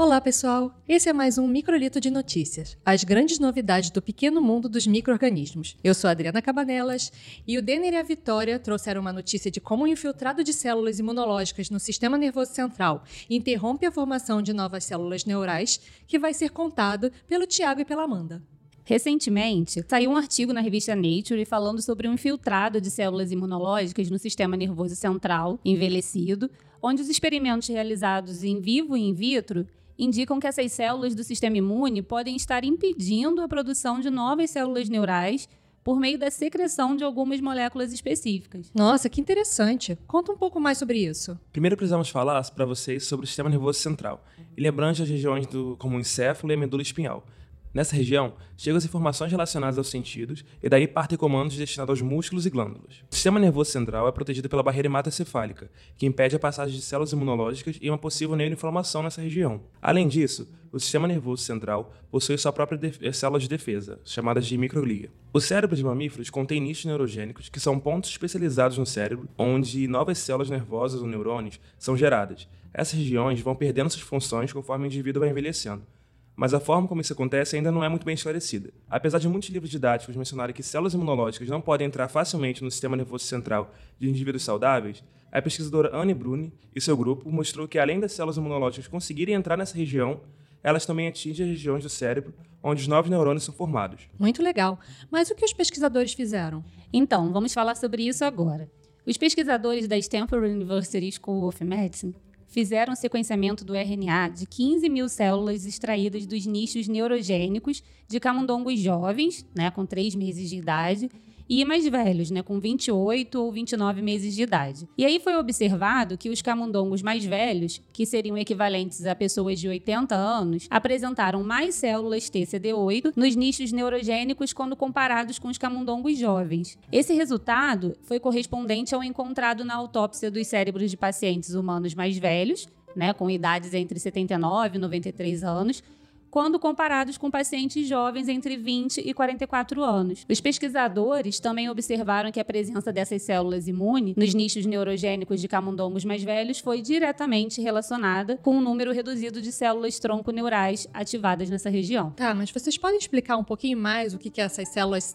Olá, pessoal! Esse é mais um Microlito de Notícias, as grandes novidades do pequeno mundo dos micro-organismos. Eu sou a Adriana Cabanelas e o Denner e a Vitória trouxeram uma notícia de como o infiltrado de células imunológicas no sistema nervoso central interrompe a formação de novas células neurais, que vai ser contado pelo Tiago e pela Amanda. Recentemente, saiu um artigo na revista Nature falando sobre um infiltrado de células imunológicas no sistema nervoso central envelhecido, onde os experimentos realizados em vivo e in vitro indicam que essas células do sistema imune podem estar impedindo a produção de novas células neurais por meio da secreção de algumas moléculas específicas. Nossa, que interessante. Conta um pouco mais sobre isso. Primeiro precisamos falar para vocês sobre o sistema nervoso central. Ele abrange as regiões do, como o encéfalo e a medula espinhal. Nessa região, chegam as informações relacionadas aos sentidos e daí partem comandos destinados aos músculos e glândulas. O sistema nervoso central é protegido pela barreira hematocefálica, que impede a passagem de células imunológicas e uma possível neuroinflamação nessa região. Além disso, o sistema nervoso central possui sua própria eh, célula de defesa, chamadas de microglia. O cérebro de mamíferos contém nichos neurogênicos, que são pontos especializados no cérebro, onde novas células nervosas ou neurônios são geradas. Essas regiões vão perdendo suas funções conforme o indivíduo vai envelhecendo mas a forma como isso acontece ainda não é muito bem esclarecida. Apesar de muitos livros didáticos mencionarem que células imunológicas não podem entrar facilmente no sistema nervoso central de indivíduos saudáveis, a pesquisadora Anne Bruni e seu grupo mostrou que além das células imunológicas conseguirem entrar nessa região, elas também atingem as regiões do cérebro onde os novos neurônios são formados. Muito legal. Mas o que os pesquisadores fizeram? Então, vamos falar sobre isso agora. Os pesquisadores da Stanford University School of Medicine fizeram sequenciamento do RNA de 15 mil células extraídas dos nichos neurogênicos de camundongos jovens, né, com 3 meses de idade, e mais velhos, né, com 28 ou 29 meses de idade. E aí foi observado que os camundongos mais velhos, que seriam equivalentes a pessoas de 80 anos, apresentaram mais células TCD8 nos nichos neurogênicos quando comparados com os camundongos jovens. Esse resultado foi correspondente ao encontrado na autópsia dos cérebros de pacientes humanos mais velhos, né, com idades entre 79 e 93 anos, quando comparados com pacientes jovens entre 20 e 44 anos. Os pesquisadores também observaram que a presença dessas células imunes nos nichos neurogênicos de camundongos mais velhos foi diretamente relacionada com um número reduzido de células tronco neurais ativadas nessa região. Tá, mas vocês podem explicar um pouquinho mais o que é essas células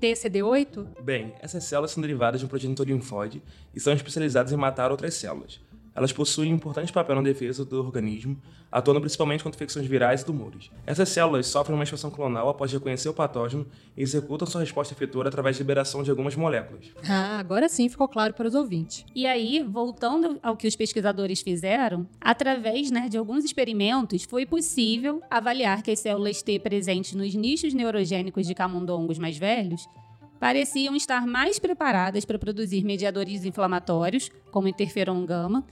TCD8? Bem, essas células são derivadas de um progenitor linfóide e são especializadas em matar outras células. Elas possuem um importante papel na defesa do organismo, atuando principalmente contra infecções virais e tumores. Essas células sofrem uma expansão clonal após reconhecer o patógeno e executam sua resposta efetora através de liberação de algumas moléculas. Ah, agora sim ficou claro para os ouvintes. E aí, voltando ao que os pesquisadores fizeram, através né, de alguns experimentos, foi possível avaliar que as células T presentes nos nichos neurogênicos de camundongos mais velhos pareciam estar mais preparadas para produzir mediadores inflamatórios, como interferon gama,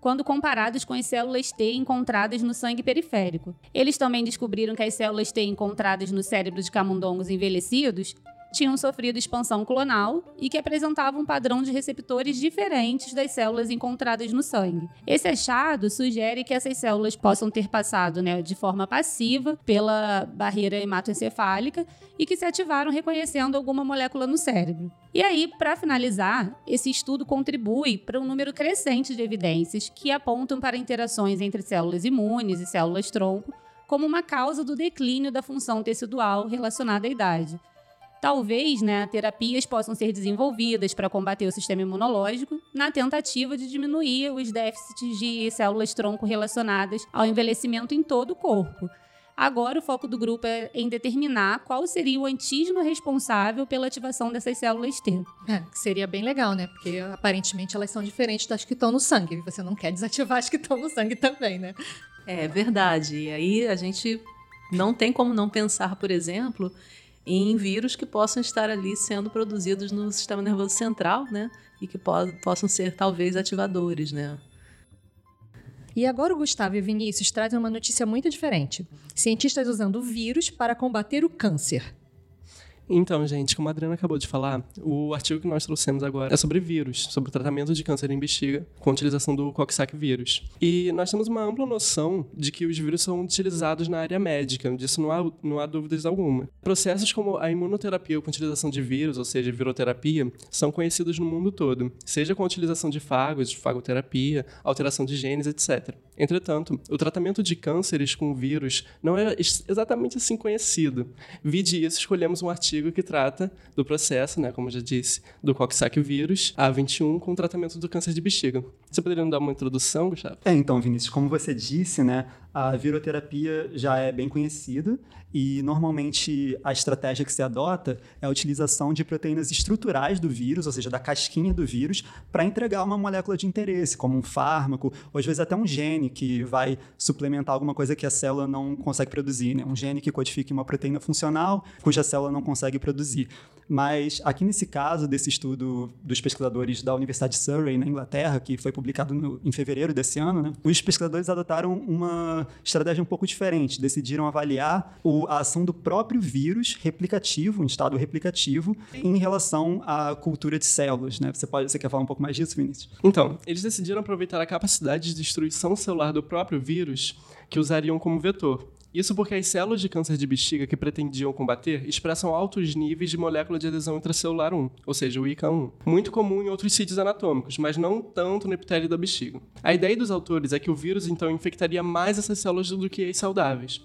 quando comparados com as células T encontradas no sangue periférico. Eles também descobriram que as células T encontradas no cérebro de camundongos envelhecidos tinham sofrido expansão clonal e que apresentavam um padrão de receptores diferentes das células encontradas no sangue. Esse achado sugere que essas células possam ter passado né, de forma passiva pela barreira hematoencefálica e que se ativaram reconhecendo alguma molécula no cérebro. E aí, para finalizar, esse estudo contribui para um número crescente de evidências que apontam para interações entre células imunes e células tronco como uma causa do declínio da função tecidual relacionada à idade. Talvez né, terapias possam ser desenvolvidas para combater o sistema imunológico na tentativa de diminuir os déficits de células tronco relacionadas ao envelhecimento em todo o corpo. Agora, o foco do grupo é em determinar qual seria o antígeno responsável pela ativação dessas células T. É, que seria bem legal, né? Porque aparentemente elas são diferentes das que estão no sangue. Você não quer desativar as que estão no sangue também, né? É verdade. E aí a gente não tem como não pensar, por exemplo, em vírus que possam estar ali sendo produzidos no sistema nervoso central, né? E que po possam ser talvez ativadores, né? E agora o Gustavo e o Vinícius trazem uma notícia muito diferente. Cientistas usando vírus para combater o câncer. Então, gente, como a Adriana acabou de falar, o artigo que nós trouxemos agora é sobre vírus, sobre o tratamento de câncer em bexiga com a utilização do Coxsackie vírus. E nós temos uma ampla noção de que os vírus são utilizados na área médica, disso não há, não há dúvidas alguma. Processos como a imunoterapia com utilização de vírus, ou seja, viroterapia, são conhecidos no mundo todo, seja com a utilização de fagos, fagoterapia, alteração de genes, etc. Entretanto, o tratamento de cânceres com vírus não é exatamente assim conhecido. Vide isso, escolhemos um artigo que trata do processo, né, como eu já disse, do Coxsackie vírus A21 com o tratamento do câncer de bexiga. Você poderia nos dar uma introdução, Gustavo? É, então, Vinícius, como você disse, né, a viroterapia já é bem conhecida e normalmente a estratégia que se adota é a utilização de proteínas estruturais do vírus, ou seja, da casquinha do vírus, para entregar uma molécula de interesse, como um fármaco, ou às vezes até um gene que vai suplementar alguma coisa que a célula não consegue produzir, né? um gene que codifique uma proteína funcional cuja célula não consegue produzir. Mas aqui nesse caso desse estudo dos pesquisadores da Universidade de Surrey, na Inglaterra, que foi publicado no, em fevereiro desse ano, né? os pesquisadores adotaram uma estratégia um pouco diferente. Decidiram avaliar o, a ação do próprio vírus replicativo, em estado replicativo, em relação à cultura de células. Né? Você, pode, você quer falar um pouco mais disso, Vinícius? Então, eles decidiram aproveitar a capacidade de destruição celular do próprio vírus que usariam como vetor. Isso porque as células de câncer de bexiga que pretendiam combater expressam altos níveis de molécula de adesão intracelular 1, ou seja, o ICA1, muito comum em outros sítios anatômicos, mas não tanto no epitélio da bexiga. A ideia dos autores é que o vírus então infectaria mais essas células do que as saudáveis.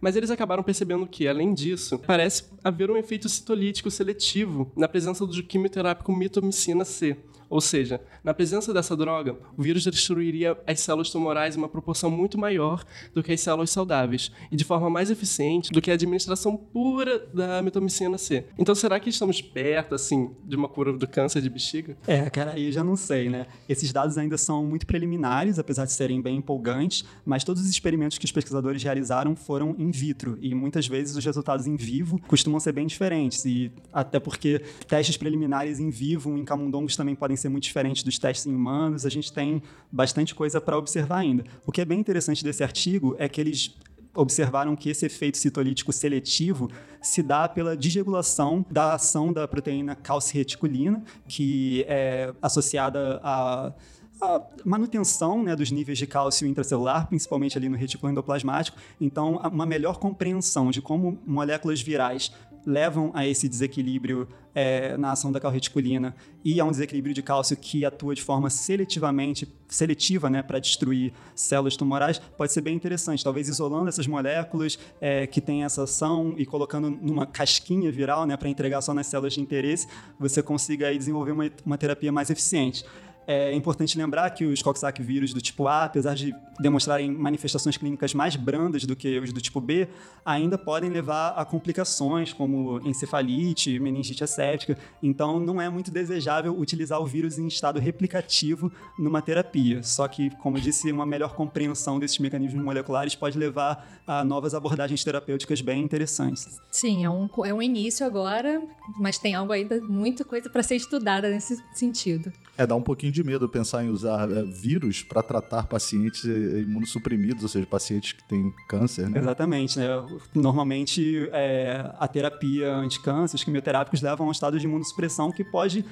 Mas eles acabaram percebendo que, além disso, parece haver um efeito citolítico seletivo na presença do quimioterápico mitomicina C, ou seja, na presença dessa droga, o vírus destruiria as células tumorais em uma proporção muito maior do que as células saudáveis e de forma mais eficiente do que a administração pura da metomicina C. Então, será que estamos perto, assim, de uma cura do câncer de bexiga? É, cara, aí eu já não sei, né? Esses dados ainda são muito preliminares, apesar de serem bem empolgantes, mas todos os experimentos que os pesquisadores realizaram foram in vitro e muitas vezes os resultados em vivo costumam ser bem diferentes e até porque testes preliminares em vivo em camundongos também podem ser muito diferentes dos testes em humanos, a gente tem bastante coisa para observar ainda. O que é bem interessante desse artigo é que eles observaram que esse efeito citolítico seletivo se dá pela desregulação da ação da proteína calcireticulina, que é associada a a manutenção né, dos níveis de cálcio intracelular, principalmente ali no retículo endoplasmático. Então, uma melhor compreensão de como moléculas virais levam a esse desequilíbrio é, na ação da calreticulina e a um desequilíbrio de cálcio que atua de forma seletivamente seletiva né, para destruir células tumorais, pode ser bem interessante. Talvez isolando essas moléculas é, que têm essa ação e colocando numa casquinha viral né, para entregar só nas células de interesse, você consiga aí, desenvolver uma, uma terapia mais eficiente. É importante lembrar que os Coxsackie vírus do tipo A, apesar de demonstrarem manifestações clínicas mais brandas do que os do tipo B, ainda podem levar a complicações como encefalite, meningite asséptica. Então, não é muito desejável utilizar o vírus em estado replicativo numa terapia. Só que, como eu disse, uma melhor compreensão desses mecanismos moleculares pode levar a novas abordagens terapêuticas bem interessantes. Sim, é um, é um início agora, mas tem algo ainda, muita coisa para ser estudada nesse sentido. É dar um pouquinho de medo pensar em usar é, vírus para tratar pacientes é, imunossuprimidos, ou seja, pacientes que têm câncer, né? Exatamente, né? Normalmente é, a terapia anticâncer, os quimioterápicos levam a um estado de imunossupressão que pode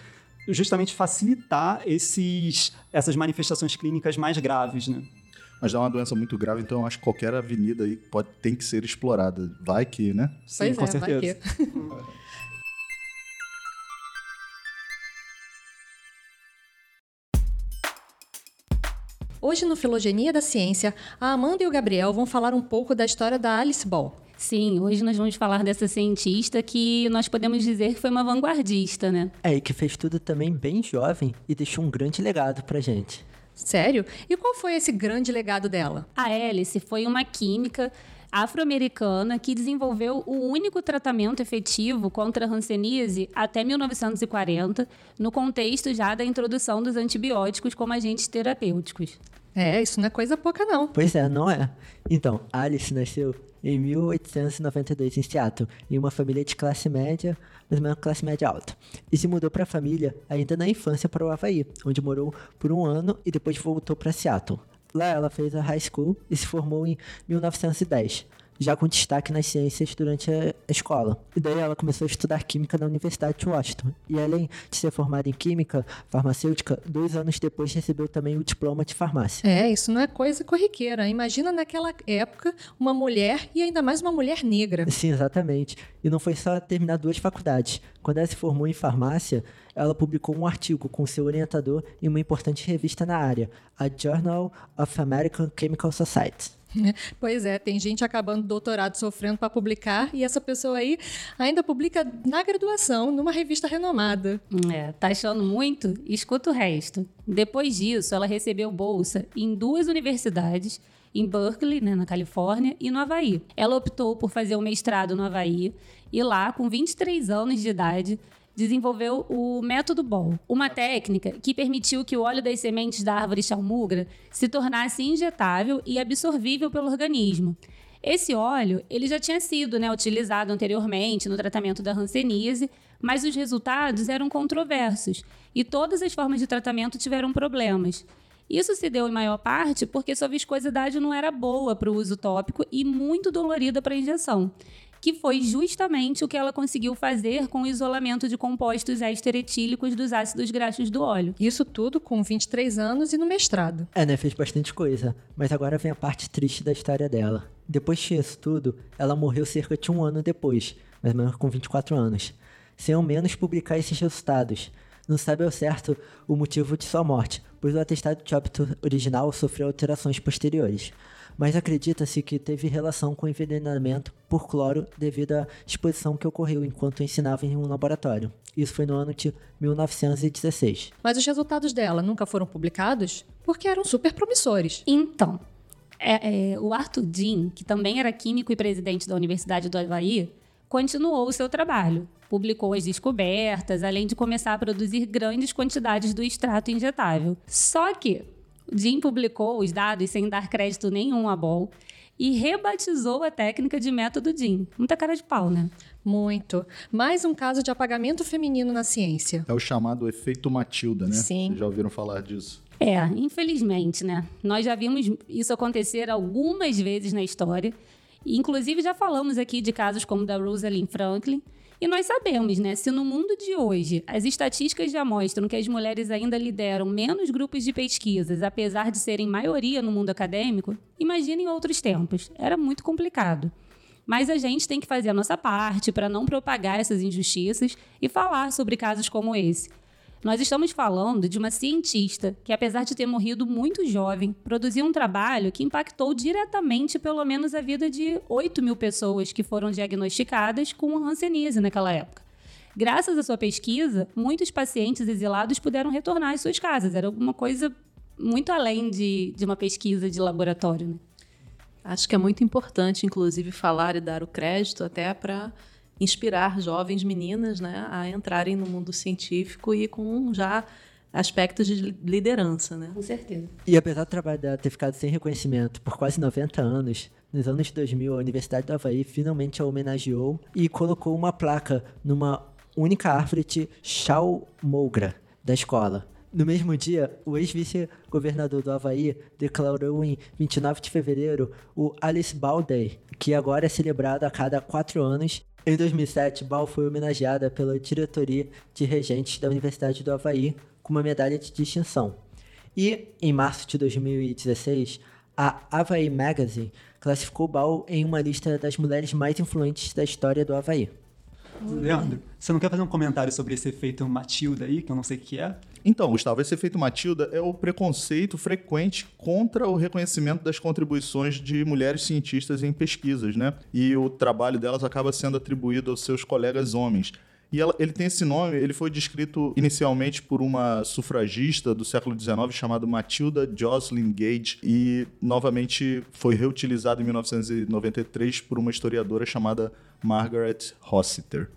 justamente facilitar esses, essas manifestações clínicas mais graves, né? Mas é uma doença muito grave, então eu acho que qualquer avenida aí pode, tem que ser explorada. Vai que, né? Sim, pois com é, certeza. Hoje no Filogenia da Ciência, a Amanda e o Gabriel vão falar um pouco da história da Alice Ball. Sim, hoje nós vamos falar dessa cientista que nós podemos dizer que foi uma vanguardista, né? É, e que fez tudo também bem jovem e deixou um grande legado pra gente. Sério? E qual foi esse grande legado dela? A Alice foi uma química afro-americana que desenvolveu o único tratamento efetivo contra a hanseníase até 1940, no contexto já da introdução dos antibióticos como agentes terapêuticos. É, isso não é coisa pouca não. Pois é, não é. Então, Alice nasceu em 1892 em Seattle, em uma família de classe média, mas uma classe média alta. E se mudou para a família ainda na infância para o Havaí, onde morou por um ano e depois voltou para Seattle. Lá ela fez a high school e se formou em 1910 já com destaque nas ciências durante a escola. E daí ela começou a estudar química na Universidade de Washington. E além de ser formada em química farmacêutica, dois anos depois recebeu também o diploma de farmácia. É, isso não é coisa corriqueira. Imagina naquela época uma mulher e ainda mais uma mulher negra. Sim, exatamente. E não foi só terminar duas faculdades. Quando ela se formou em farmácia, ela publicou um artigo com seu orientador em uma importante revista na área, a Journal of American Chemical Society. Pois é, tem gente acabando doutorado sofrendo para publicar e essa pessoa aí ainda publica na graduação, numa revista renomada. É, tá achando muito? Escuta o resto. Depois disso, ela recebeu bolsa em duas universidades, em Berkeley, né, na Califórnia, e no Havaí. Ela optou por fazer o mestrado no Havaí e lá, com 23 anos de idade, desenvolveu o método Ball, uma técnica que permitiu que o óleo das sementes da árvore chalmugra se tornasse injetável e absorvível pelo organismo. Esse óleo ele já tinha sido né, utilizado anteriormente no tratamento da hanseníase, mas os resultados eram controversos e todas as formas de tratamento tiveram problemas. Isso se deu em maior parte porque sua viscosidade não era boa para o uso tópico e muito dolorida para a injeção que foi justamente o que ela conseguiu fazer com o isolamento de compostos esteretílicos dos ácidos graxos do óleo. Isso tudo com 23 anos e no mestrado. É, né? Fez bastante coisa. Mas agora vem a parte triste da história dela. Depois disso tudo, ela morreu cerca de um ano depois, mais ou menos com 24 anos, sem ao menos publicar esses resultados. Não sabe ao certo o motivo de sua morte, pois o atestado de óbito original sofreu alterações posteriores mas acredita-se que teve relação com envenenamento por cloro devido à exposição que ocorreu enquanto ensinava em um laboratório. Isso foi no ano de 1916. Mas os resultados dela nunca foram publicados porque eram super promissores. Então, é, é, o Arthur Dean, que também era químico e presidente da Universidade do Havaí, continuou o seu trabalho. Publicou as descobertas, além de começar a produzir grandes quantidades do extrato injetável. Só que Jim publicou os dados sem dar crédito nenhum a Ball e rebatizou a técnica de método Jim. Muita cara de pau, né? Muito. Mais um caso de apagamento feminino na ciência. É o chamado efeito Matilda, né? Sim. Vocês já ouviram falar disso? É, infelizmente, né? Nós já vimos isso acontecer algumas vezes na história. Inclusive, já falamos aqui de casos como da Rosalind Franklin, e nós sabemos, né? Se no mundo de hoje as estatísticas já mostram que as mulheres ainda lideram menos grupos de pesquisas, apesar de serem maioria no mundo acadêmico, imagine em outros tempos. Era muito complicado. Mas a gente tem que fazer a nossa parte para não propagar essas injustiças e falar sobre casos como esse. Nós estamos falando de uma cientista que, apesar de ter morrido muito jovem, produziu um trabalho que impactou diretamente pelo menos a vida de 8 mil pessoas que foram diagnosticadas com hanseníase naquela época. Graças à sua pesquisa, muitos pacientes exilados puderam retornar às suas casas. Era alguma coisa muito além de, de uma pesquisa de laboratório. Né? Acho que é muito importante, inclusive, falar e dar o crédito até para inspirar jovens meninas né, a entrarem no mundo científico e com já aspectos de liderança, né? Com certeza. E apesar do trabalho dela ter ficado sem reconhecimento por quase 90 anos, nos anos 2000 a Universidade do Havaí finalmente a homenageou e colocou uma placa numa única árvore de Chalmogra da escola. No mesmo dia, o ex-vice-governador do Havaí declarou em 29 de fevereiro o Alice Ball Day, que agora é celebrado a cada quatro anos. Em 2007, Ball foi homenageada pela diretoria de regentes da Universidade do Havaí com uma medalha de distinção. E, em março de 2016, a Havaí Magazine classificou Ball em uma lista das mulheres mais influentes da história do Havaí. Leandro, você não quer fazer um comentário sobre esse efeito Matilda aí, que eu não sei o que é? Então, Gustavo, esse efeito Matilda é o preconceito frequente contra o reconhecimento das contribuições de mulheres cientistas em pesquisas, né? E o trabalho delas acaba sendo atribuído aos seus colegas homens. E ela, ele tem esse nome, ele foi descrito inicialmente por uma sufragista do século XIX chamada Matilda Jocelyn Gage e novamente foi reutilizado em 1993 por uma historiadora chamada Margaret Rossiter.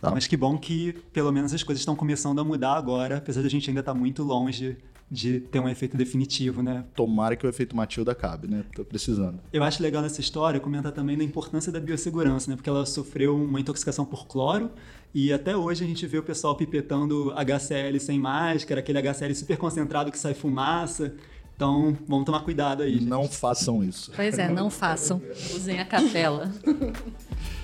Tá? Mas que bom que pelo menos as coisas estão começando a mudar agora, apesar de a gente ainda estar muito longe de ter um efeito definitivo, né? Tomara que o efeito Matilda acabe, né? Tô precisando. Eu acho legal nessa história comentar também da importância da biossegurança, né? Porque ela sofreu uma intoxicação por cloro e até hoje a gente vê o pessoal pipetando HCl sem máscara, aquele HCl super concentrado que sai fumaça. Então, vamos tomar cuidado aí. Gente. Não façam isso. Pois é, não façam. Usem a capela.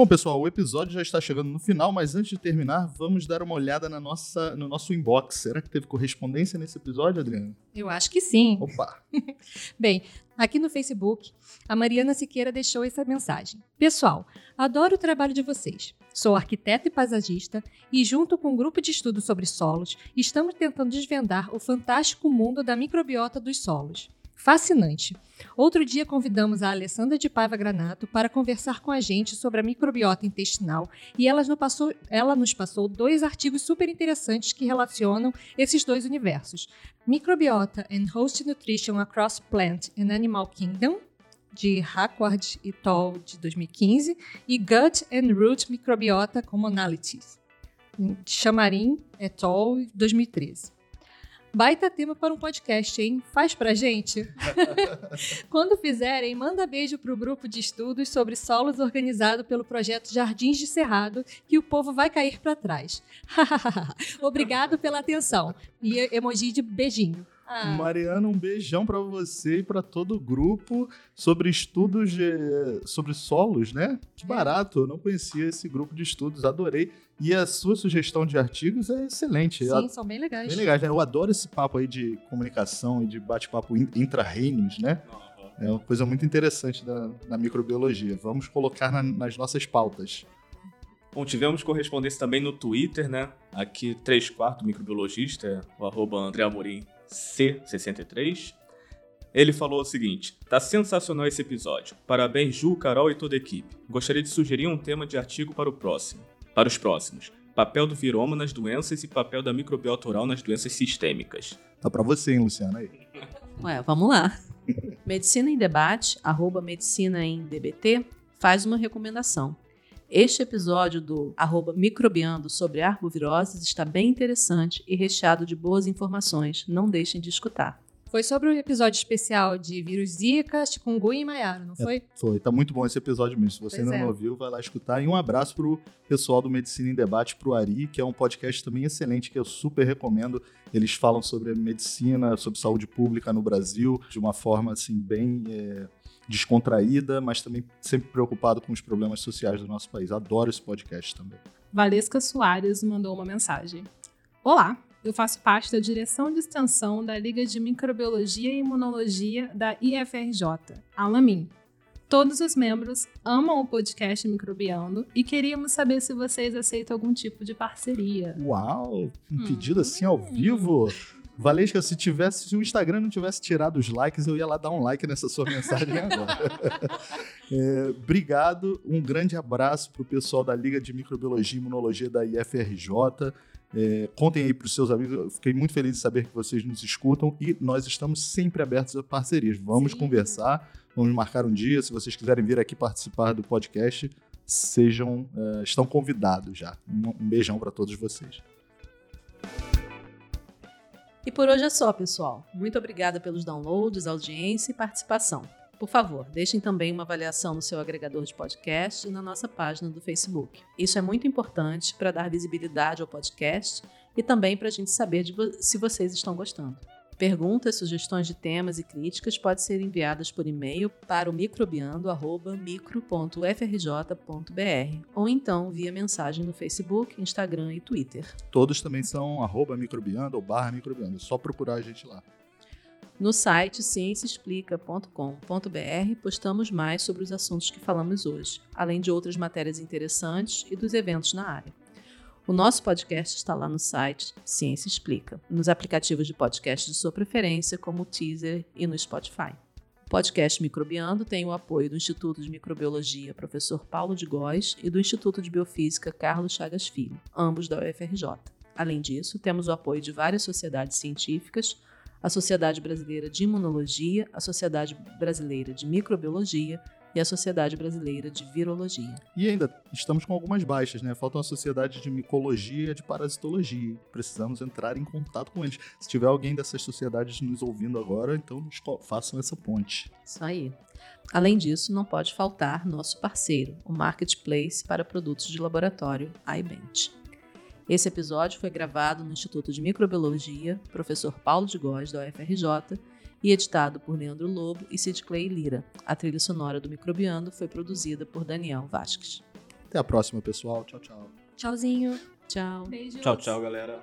Bom, pessoal, o episódio já está chegando no final, mas antes de terminar, vamos dar uma olhada na nossa, no nosso inbox. Será que teve correspondência nesse episódio, Adriana? Eu acho que sim. Opa! Bem, aqui no Facebook, a Mariana Siqueira deixou essa mensagem. Pessoal, adoro o trabalho de vocês. Sou arquiteta e paisagista e, junto com um grupo de estudo sobre solos, estamos tentando desvendar o fantástico mundo da microbiota dos solos. Fascinante! Outro dia convidamos a Alessandra de Paiva Granato para conversar com a gente sobre a microbiota intestinal e ela nos passou, ela nos passou dois artigos super interessantes que relacionam esses dois universos: Microbiota and Host Nutrition Across Plant and Animal Kingdom, de Hackward et al. de 2015, e Gut and Root Microbiota Commonalities, de Chamarin et al. 2013. Baita tema para um podcast, hein? Faz pra gente? Quando fizerem, manda beijo pro grupo de estudos sobre solos organizado pelo projeto Jardins de Cerrado, que o povo vai cair para trás. Obrigado pela atenção. E emoji de beijinho. Ah. Mariana, um beijão para você e para todo o grupo sobre estudos de, sobre solos, né? Que barato, eu não conhecia esse grupo de estudos, adorei. E a sua sugestão de artigos é excelente. Sim, são bem legais. Bem legais, né? Eu adoro esse papo aí de comunicação e de bate-papo intra-reinos, né? É uma coisa muito interessante da, da microbiologia. Vamos colocar na, nas nossas pautas. Bom, tivemos correspondência também no Twitter, né? Aqui, 3 quarto microbiologista, o arroba André Amorim C63. Ele falou o seguinte: Tá sensacional esse episódio. Parabéns, Ju, Carol e toda a equipe. Gostaria de sugerir um tema de artigo para o próximo. Para os próximos. Papel do viroma nas doenças e papel da microbiota oral nas doenças sistêmicas. Tá para você, hein, Luciana? Aí. Ué, vamos lá. Medicina em Debate, arroba Medicina em DBT, faz uma recomendação. Este episódio do arroba microbiando sobre arboviroses está bem interessante e recheado de boas informações. Não deixem de escutar. Foi sobre o um episódio especial de vírus Zika, chikungunya e maiara, não foi? É, foi, tá muito bom esse episódio mesmo. Se você pois ainda é. não ouviu, vai lá escutar. E um abraço pro pessoal do Medicina em Debate, pro Ari, que é um podcast também excelente, que eu super recomendo. Eles falam sobre medicina, sobre saúde pública no Brasil, de uma forma, assim, bem... É descontraída, mas também sempre preocupado com os problemas sociais do nosso país. Adoro esse podcast também. Valesca Soares mandou uma mensagem. Olá, eu faço parte da direção de extensão da Liga de Microbiologia e Imunologia da IFRJ, Alamin. Todos os membros amam o podcast Microbiando e queríamos saber se vocês aceitam algum tipo de parceria. Uau! Um pedido hum. assim ao vivo? Valesca, se tivesse, se o Instagram não tivesse tirado os likes, eu ia lá dar um like nessa sua mensagem agora. é, obrigado, um grande abraço para o pessoal da Liga de Microbiologia e Imunologia da IFRJ. É, contem aí para os seus amigos. Eu fiquei muito feliz de saber que vocês nos escutam e nós estamos sempre abertos a parcerias. Vamos Sim. conversar, vamos marcar um dia. Se vocês quiserem vir aqui participar do podcast, sejam uh, estão convidados já. Um, um beijão para todos vocês. E por hoje é só, pessoal. Muito obrigada pelos downloads, audiência e participação. Por favor, deixem também uma avaliação no seu agregador de podcast e na nossa página do Facebook. Isso é muito importante para dar visibilidade ao podcast e também para a gente saber vo se vocês estão gostando. Perguntas, sugestões de temas e críticas podem ser enviadas por e-mail para o microbiando.micro.frj.br ou então via mensagem no Facebook, Instagram e Twitter. Todos também são arroba microbiando ou barra microbiando. É só procurar a gente lá. No site cienciaexplica.com.br postamos mais sobre os assuntos que falamos hoje, além de outras matérias interessantes e dos eventos na área. O nosso podcast está lá no site Ciência Explica, nos aplicativos de podcast de sua preferência, como o Teaser e no Spotify. O podcast Microbiando tem o apoio do Instituto de Microbiologia Professor Paulo de Góes e do Instituto de Biofísica Carlos Chagas Filho, ambos da UFRJ. Além disso, temos o apoio de várias sociedades científicas, a Sociedade Brasileira de Imunologia, a Sociedade Brasileira de Microbiologia e a Sociedade Brasileira de Virologia. E ainda estamos com algumas baixas, né? Falta uma sociedade de micologia e de parasitologia. Precisamos entrar em contato com eles. Se tiver alguém dessas sociedades nos ouvindo agora, então façam essa ponte. Isso aí. Além disso, não pode faltar nosso parceiro, o Marketplace para produtos de laboratório, iBench. Esse episódio foi gravado no Instituto de Microbiologia, professor Paulo de Góes, da UFRJ, e editado por Leandro Lobo e Sid Clay Lira. A trilha sonora do Microbiando foi produzida por Daniel Vasques. Até a próxima, pessoal. Tchau, tchau. Tchauzinho. Tchau. Beijo. Tchau, tchau, galera.